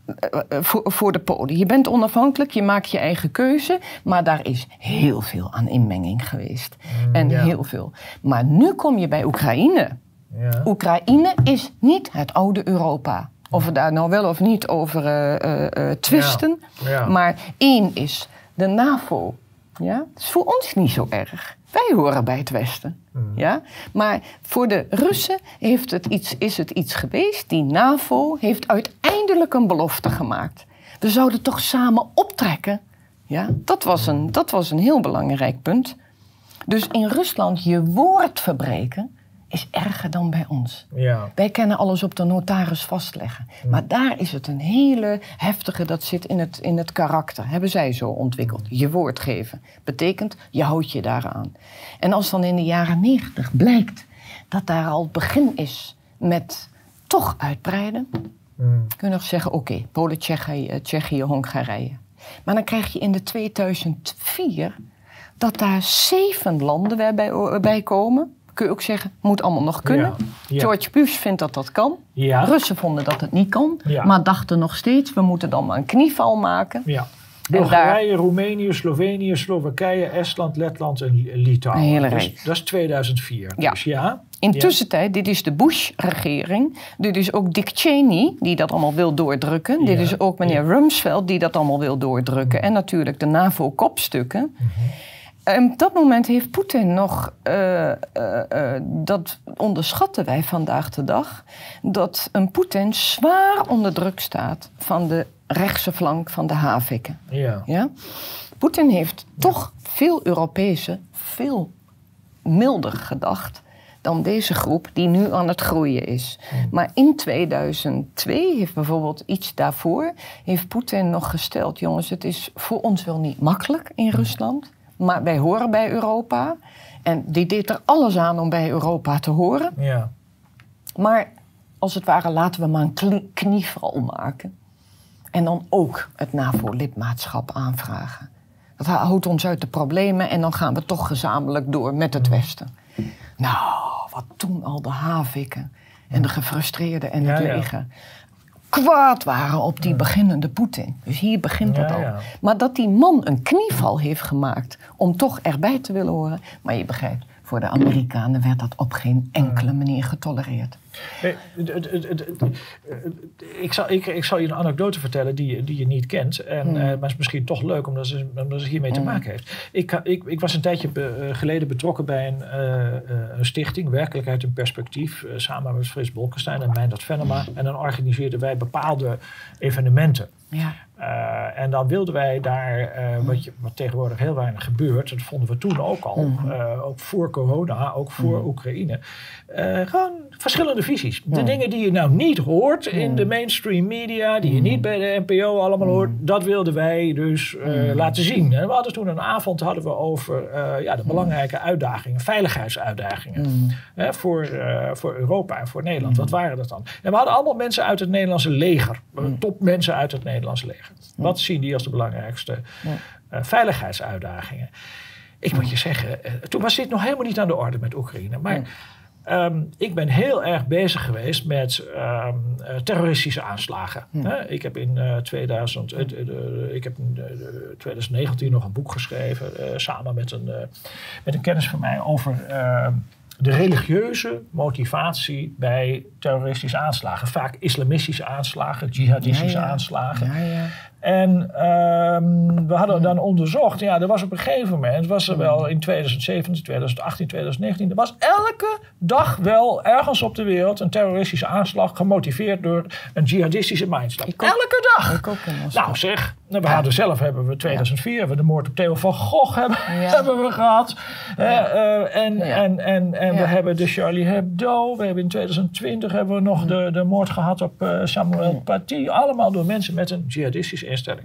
voor, voor de Polen. Je bent onafhankelijk, je maakt je eigen keuze. Maar daar is heel veel aan inmenging geweest. en ja. heel veel. Maar nu kom je bij Oekraïne. Ja. Oekraïne is niet het oude Europa. Of we daar nou wel of niet over twisten. Ja. Maar één is de NAVO. Ja? Dat is voor ons niet zo erg. Wij horen bij het Westen. Hmm. Ja? Maar voor de Russen heeft het iets, is het iets geweest. Die NAVO heeft uiteindelijk een belofte gemaakt. We zouden toch samen optrekken. Ja? Dat, was een, dat was een heel belangrijk punt. Dus in Rusland je woord verbreken is erger dan bij ons. Ja. Wij kennen alles op de notaris vastleggen. Maar daar is het een hele heftige, dat zit in het, in het karakter. Hebben zij zo ontwikkeld. Je woord geven. Betekent, je houdt je daaraan. En als dan in de jaren negentig blijkt dat daar al het begin is met toch uitbreiden. Mm. Kun je nog zeggen, oké, Polen, Tsjechië, eh, Tsjechië, Hongarije. Maar dan krijg je in de 2004 dat daar zeven landen bij, bij, bij komen. Kun je ook zeggen, moet allemaal nog kunnen. Ja, ja. George Bush vindt dat dat kan. Ja. Russen vonden dat het niet kan. Ja. Maar dachten nog steeds, we moeten dan maar een knieval maken. Ja. Bulgarije, Roemenië, Slovenië, Slowakije, Estland, Letland en Litouwen. Een hele Dus dat is 2004. Ja. Dus ja. Intussen tijd, dit is de Bush-regering. Dit is ook Dick Cheney die dat allemaal wil doordrukken. Dit Ja, is ook meneer Rumsfeld die dat allemaal wil doordrukken. En natuurlijk de NAVO-kopstukken. En op dat moment heeft Poetin nog, eh, eh, eh, dat onderschatten wij vandaag de dag, dat een Poetin zwaar onder druk staat van de rechtse flank van de Haviken. Ja. Ja? Poetin heeft toch veel Europezen veel milder gedacht dan deze groep die nu aan het groeien is. Maar in 2002 heeft bijvoorbeeld iets daarvoor, heeft Poetin nog gesteld, jongens, het is voor ons wel niet makkelijk in Rusland, maar wij horen bij Europa. En die deed er alles aan om bij Europa te horen. ja. Maar als het ware laten we maar een knie- knieval maken. En dan ook het NAVO-lidmaatschap aanvragen. Dat houdt ons uit de problemen en dan gaan we toch gezamenlijk door met het Westen. Nou, wat toen al de haviken en de gefrustreerden en het Ja, ja. Kwaad waren op die beginnende Poetin. Dus hier begint het Ja, al. ja. Maar dat die man een knieval heeft gemaakt om toch erbij te willen horen. Maar je begrijpt, voor de Amerikanen werd dat op geen enkele manier getolereerd. Het- ik, zal, ik, ik zal je een anekdote vertellen die, je- die je niet kent. En, Hmm. eh, maar het is misschien toch leuk omdat ze, omdat ze hiermee te maken heeft. Ik, ik, ik was een tijdje be- eh, geleden betrokken bij een, eh, eh, een stichting, Werkelijkheid en Perspectief. eh, samen met Frits Bolkestein en Meindert Venema. En dan organiseerden wij bepaalde evenementen. Ja. Eh, en dan wilden wij daar, eh, wat, je, wat tegenwoordig heel weinig gebeurt, dat vonden we toen ook al, eh, ook voor corona, ook voor Oekraïne, eh, gewoon verschillende visies. De dingen die je nou niet hoort in de mainstream media, die je niet bij de NPO allemaal hoort, dat wilden wij dus laten zien. En we hadden toen een avond hadden we over ja, de belangrijke uitdagingen, veiligheidsuitdagingen voor, voor Europa en voor Nederland. Wat waren dat dan? En we hadden allemaal mensen uit het Nederlandse leger, topmensen uit het Nederlandse leger. Wat zien die als de belangrijkste eh, veiligheidsuitdagingen? Ik moet je zeggen, eh, toen was dit nog helemaal niet aan de orde met Oekraïne. Maar ehm, ik ben heel erg bezig geweest met ehm, eh, terroristische aanslagen. Ik heb in eh, 2000, eh, de- de- ik heb in eh, de- 2019 nog een boek geschreven, samen met een, met een kennis van mij, over ehm, de religieuze motivatie bij terroristische aanslagen. Vaak islamistische aanslagen, jihadistische Ja, ja. aanslagen. Ja, ja. En ehm, we hadden dan onderzocht, ja, er was op een gegeven moment, was er wel in 2017, 2018, 2019, er was elke dag wel ergens op de wereld een terroristische aanslag gemotiveerd door een jihadistische mindset. Elke dag! Ik ook. Nou zeg, nou, we hadden zelf hebben we 2004 hebben we de moord op Theo van Gogh hebben, Ja. hebben we gehad. Eh, eh, en en, en, en we hebben de Charlie Hebdo. We hebben in 2020 hebben we nog de, de moord gehad op eh, Samuel Paty. Allemaal door mensen met een jihadistische instelling.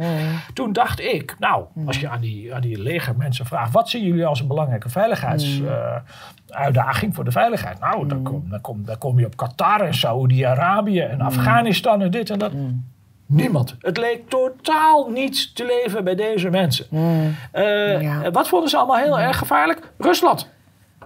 Toen dacht ik, nou, als je aan die, aan die legermensen vraagt... wat zien jullie als een belangrijke veiligheidsuitdaging voor de veiligheid? Nou, dan, kom, dan, kom, dan kom je op Qatar en Saoedi-Arabië en Afghanistan en dit en dat. Niemand. Het leek totaal niet te leven bij deze mensen. Eh, Ja. Wat vonden ze allemaal heel erg gevaarlijk? Rusland.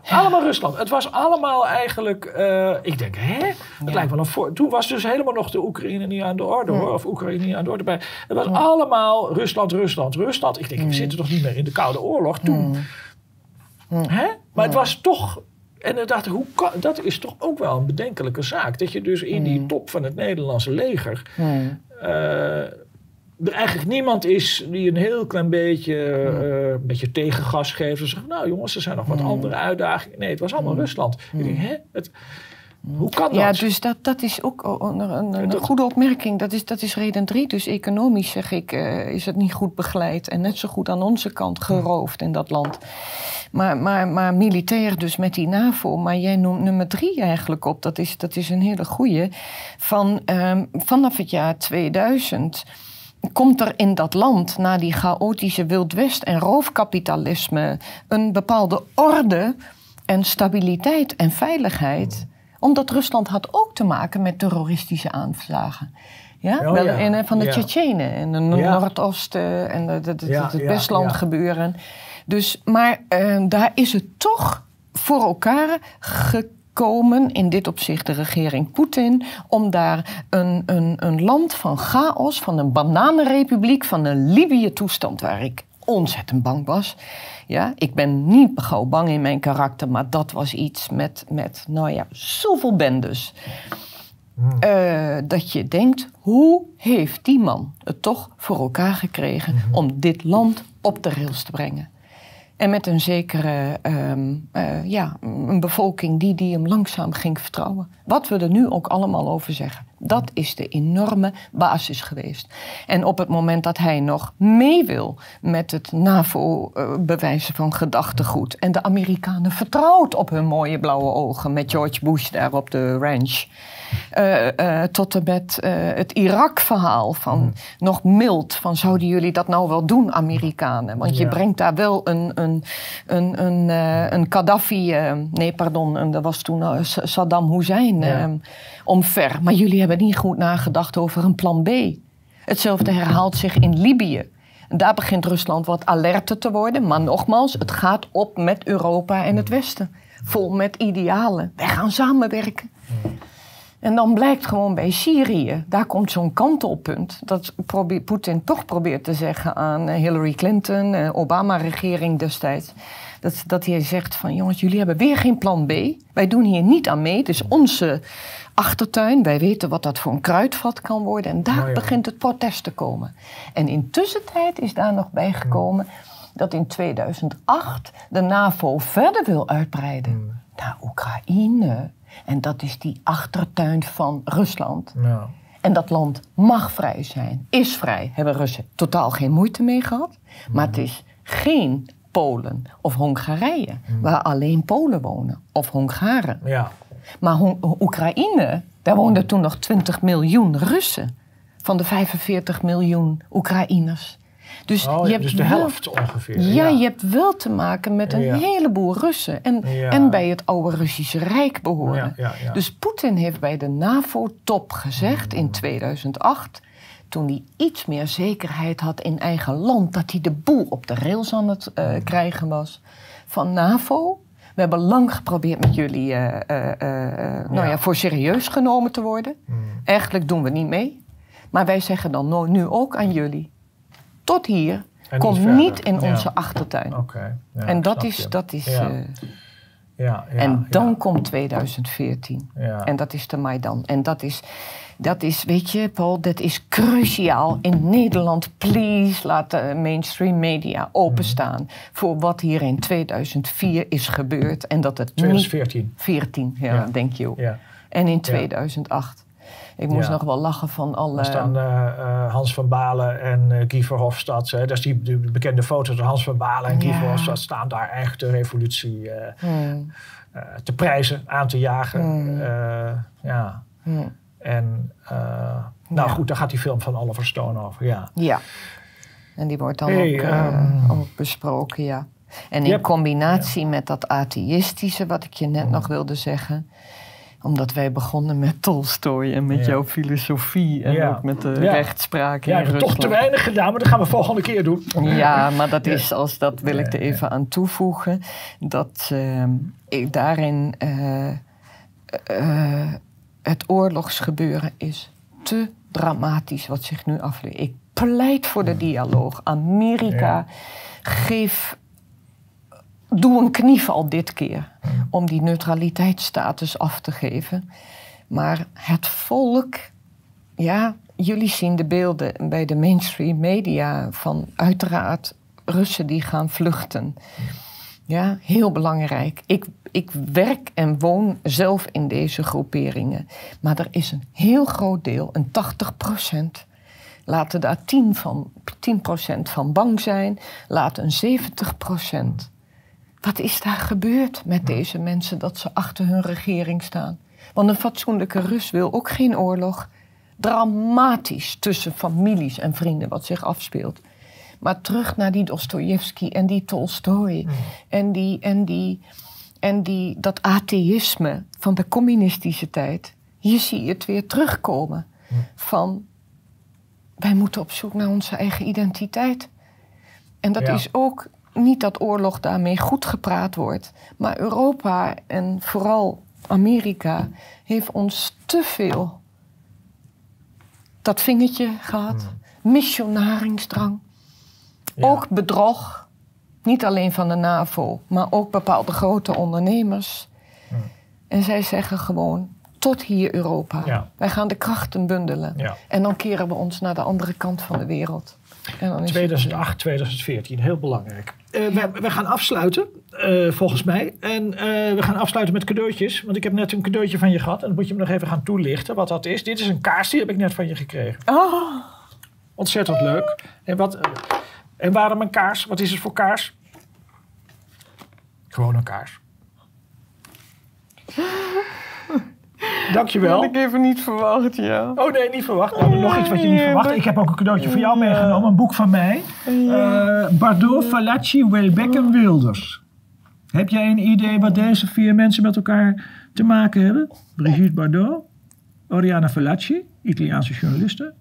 Allemaal Rusland. Het was allemaal eigenlijk. eh, ik denk, hè? Het lijkt wel een voor. Toen was dus helemaal nog de Oekraïne niet aan de orde hoor. Of Oekraïne niet aan de orde bij. Het was allemaal Rusland, Rusland, Rusland. Ik denk, we zitten toch niet meer in de Koude Oorlog toen. Hè? Maar het was toch. En dan dacht ik, hoe kan, dat is toch ook wel een bedenkelijke zaak. Dat je dus in die top van het Nederlandse leger. eh, er eigenlijk niemand is die een heel klein beetje, eh, een beetje tegengas geeft. En zegt, nou jongens, er zijn nog wat andere uitdagingen. Nee, het was allemaal Rusland. Ik denk, hè? Het, hoe kan dat? Ja, dus dat, dat is ook een, een, een goede opmerking. Dat is, dat is reden drie. Dus economisch zeg ik, eh, is het niet goed begeleid. En net zo goed aan onze kant geroofd in dat land. Maar, maar, maar militair dus met die NAVO. Maar jij noemt nummer drie eigenlijk op. Dat is, dat is een hele goeie. Van, ehm, vanaf het jaar 2000 komt er in dat land, na die chaotische Wild West en roofkapitalisme, een bepaalde orde en stabiliteit en veiligheid. Omdat Rusland had ook te maken met terroristische aanslagen. Ja, Oh, wel ja. in, eh, van de Ja. Tsjetsjenen en de Ja. Noordoosten en de- de- de- Ja, het Westland gebeuren. Dus, maar eh, daar is het toch voor elkaar komen, in dit opzicht de regering Poetin, om daar een, een, een land van chaos, van een bananenrepubliek, van een Libië-toestand waar ik ontzettend bang was. Ja, ik ben niet gauw bang in mijn karakter, maar dat was iets met, met nou ja, zoveel bendes. Uh, dat je denkt, hoe heeft die man het toch voor elkaar gekregen om dit land op de rails te brengen? En met een zekere um, uh, ja, een bevolking die, die hem langzaam ging vertrouwen. Wat we er nu ook allemaal over zeggen. Dat is de enorme basis geweest. En op het moment dat hij nog mee wil met het NAVO-bewijzen van gedachtegoed. en de Amerikanen vertrouwt op hun mooie blauwe ogen met George Bush daar op de ranch. Uh, uh, tot en met uh, het Irak-verhaal van hmm. nog mild. Van zouden jullie dat nou wel doen, Amerikanen? Want je brengt daar wel een, een, een, een, een Gaddafi, nee pardon, dat was toen Saddam Hussein, ja. omver. Maar jullie hebben niet goed nagedacht over een plan B. Hetzelfde herhaalt zich in Libië. En daar begint Rusland wat alerter te worden. Maar nogmaals, het gaat op met Europa en het Westen. Vol met idealen. Wij gaan samenwerken. En dan blijkt gewoon bij Syrië, daar komt zo'n kantelpunt. Dat Poetin toch probeert te zeggen aan eh, Hillary Clinton, eh, Obama-regering destijds. Dat, dat hij zegt van jongens, jullie hebben weer geen plan B. Wij doen hier niet aan mee. Het is onze achtertuin. Wij weten wat dat voor een kruidvat kan worden. En daar begint het protest te komen. En intussen tijd is daar nog bijgekomen dat in 2008 de NAVO verder wil uitbreiden hmm. naar Oekraïne. En dat is die achtertuin van Rusland. Ja. En dat land mag vrij zijn, is vrij. Hebben Russen totaal geen moeite mee gehad. Maar het is geen Polen of Hongarije, hmm. waar alleen Polen wonen of Hongaren. Ja. Maar Oekraïne, daar woonden toen nog 20 miljoen Russen van de 45 miljoen Oekraïners. Dus, oh, je hebt dus de helft ongeveer. Ja, je hebt wel te maken met een heleboel Russen. En, en bij het oude Russische Rijk behoren. Dus Poetin heeft bij de NAVO-top gezegd in 2008 toen hij iets meer zekerheid had in eigen land, dat hij de boel op de rails aan het uh, krijgen was. Van NAVO, we hebben lang geprobeerd met jullie uh, uh, nou ja, voor serieus genomen te worden. Mm. Eigenlijk doen we niet mee. Maar wij zeggen dan nu ook aan jullie: tot hier, en kom niet, in onze achtertuin. Okay. Ja, en dat is. Dat is ja. Uh, ja, en dan komt 2014. En dat is de Maidan. En dat is, dat is, weet je, Paul, dat is cruciaal in Nederland. Please, laat de mainstream media openstaan mm. voor wat hier in 2004 is gebeurd. En dat het 2014. Niet, 14, ja, denk je. En in 2008. Ik moest nog wel lachen van alle... Er staan uh, Hans van Balen en uh, Guy Verhofstadt. Hè, dat is die, die, bekende foto van Hans van Balen en Guy ja. Verhofstadt staan daar echt de revolutie hmm. te prijzen, aan te jagen. Hmm. ja. Hmm. En nou goed, daar gaat die film van Oliver Stone over. Ja. ja. En die wordt dan ook, um, ook, besproken, ja. En in combinatie met dat atheïstische, wat ik je net nog wilde zeggen omdat wij begonnen met Tolstoy en met jouw filosofie en ook met de rechtspraak. Ja, we hebben toch te weinig gedaan, maar dat gaan we volgende keer doen. Ja, maar dat is als dat wil ik er even aan toevoegen. Dat uh, ik daarin uh, uh, het oorlogsgebeuren is te dramatisch wat zich nu afleert. Ik pleit voor de dialoog. Amerika, geef doe een knieval dit keer om die neutraliteitsstatus af te geven. Maar het volk, ja, jullie zien de beelden bij de mainstream media van uiteraard Russen die gaan vluchten. Ja, heel belangrijk. Ik, ik werk en woon zelf in deze groeperingen. Maar er is een heel groot deel, een 80 procent. Laten daar 10, van, 10% van bang zijn. Laten een 70 procent wat is daar gebeurd met deze mensen dat ze achter hun regering staan? Want een fatsoenlijke Rus wil ook geen oorlog. Dramatisch tussen families en vrienden wat zich afspeelt. Maar terug naar die Dostoevsky en die Tolstoy en, die, en, die, en die, dat atheïsme van de communistische tijd. Hier zie je het weer terugkomen. Van wij moeten op zoek naar onze eigen identiteit. En dat is ook niet dat oorlog daarmee goed gepraat wordt, maar Europa en vooral Amerika heeft ons te veel dat vingertje gehad. Missionaringsdrang. Ja. Ook bedrog. Niet alleen van de NAVO, maar ook bepaalde grote ondernemers. En zij zeggen gewoon, tot hier Europa. Ja. Wij gaan de krachten bundelen. En dan keren we ons naar de andere kant van de wereld. En dan is het- 2008, 2014, heel belangrijk. Eh, we, we gaan afsluiten, eh, volgens mij. En eh, we gaan afsluiten met cadeautjes. Want ik heb net een cadeautje van je gehad. En dan moet je me nog even gaan toelichten wat dat is. Dit is een kaars, die heb ik net van je gekregen. Oh, Ontzettend leuk. En, wat, en waarom een kaars? Wat is het voor kaars? Gewoon een kaars. Dankjewel. had ik even niet verwacht, ja. Oh nee, niet verwacht. Nou, nog iets wat je niet verwacht. dat- Ik heb ook een cadeautje voor jou meegenomen. Een boek van mij. Eh, Bardot, Falacci, Welbeck en Wilders. Heb jij een idee wat deze vier mensen met elkaar te maken hebben? Brigitte Bardot, Oriana Falacci, Italiaanse journaliste.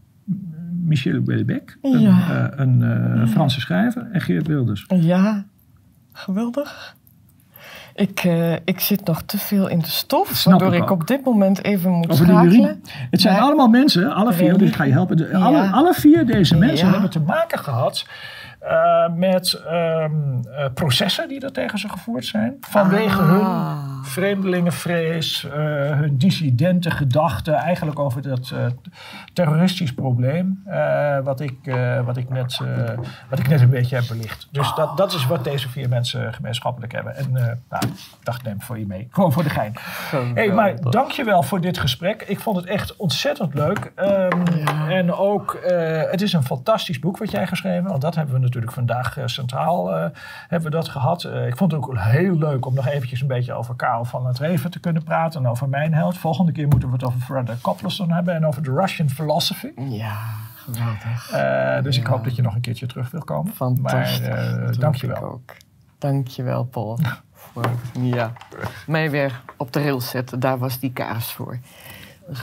Michel Welbeck, een, Ja. eh, een eh, Franse schrijver. En Geert Wilders. Ja, geweldig. Ik, eh, ik zit nog te veel in de stof, Snap waardoor ik op dit moment even moet Over schakelen. Het zijn Maar- allemaal mensen, alle vier, dus ik ga je helpen. De- alle, Ja. alle vier deze mensen Ja. hebben te maken gehad eh, met ehm, eh, processen die er tegen ze gevoerd zijn. Vanwege Ah. hun vreemdelingenvrees, eh, hun dissidente gedachten, eigenlijk over dat eh, terroristisch probleem. eh, wat, ik, eh, wat, ik net, eh, wat ik net een beetje heb belicht. Dus dat, dat is wat deze vier mensen gemeenschappelijk hebben. En eh nou, ik dacht, neem voor je mee. Gewoon voor de gein. Hey, maar dankjewel voor dit gesprek. Ik vond het echt ontzettend leuk. Ehm, En ook, eh, het is een fantastisch boek wat jij geschreven. Want dat hebben we natuurlijk vandaag centraal eh, hebben we dat gehad. Eh, ik vond het ook heel leuk om nog eventjes een beetje over Karel van het Reven te kunnen praten. En over mijn held. Volgende keer moeten we het over Frederick Copleston hebben. En over de Russian philosophy. Ja, geweldig. Eh, dus ik hoop dat je nog een keertje terug wil komen. Fantastisch. Maar eh, Dat hoop ik dankjewel. ook. Dankjewel, Paul. voor ja, mij weer op de rails zetten. Daar was die kaars voor.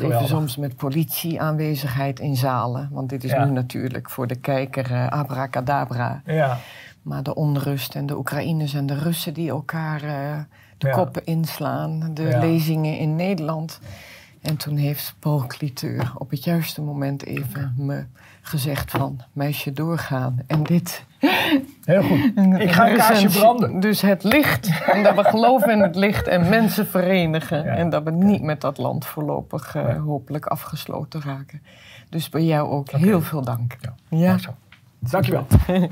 Even soms met politie-aanwezigheid in zalen. Want dit is Ja. nu natuurlijk voor de kijker eh, abracadabra. Ja, Maar de onrust en de Oekraïners en de Russen die elkaar eh, de Ja. koppen inslaan. De Ja. lezingen in Nederland. En toen heeft Paul Cliteur op het juiste moment even me gezegd van... meisje doorgaan. En dit... heel goed. Ik ga een kaarsje branden. Dus het licht. En dat we geloven in het licht en mensen verenigen. Ja. En dat we niet met dat land voorlopig eh, hopelijk afgesloten raken. Dus bij jou ook heel veel dank. Ja, Ja. Dankjewel.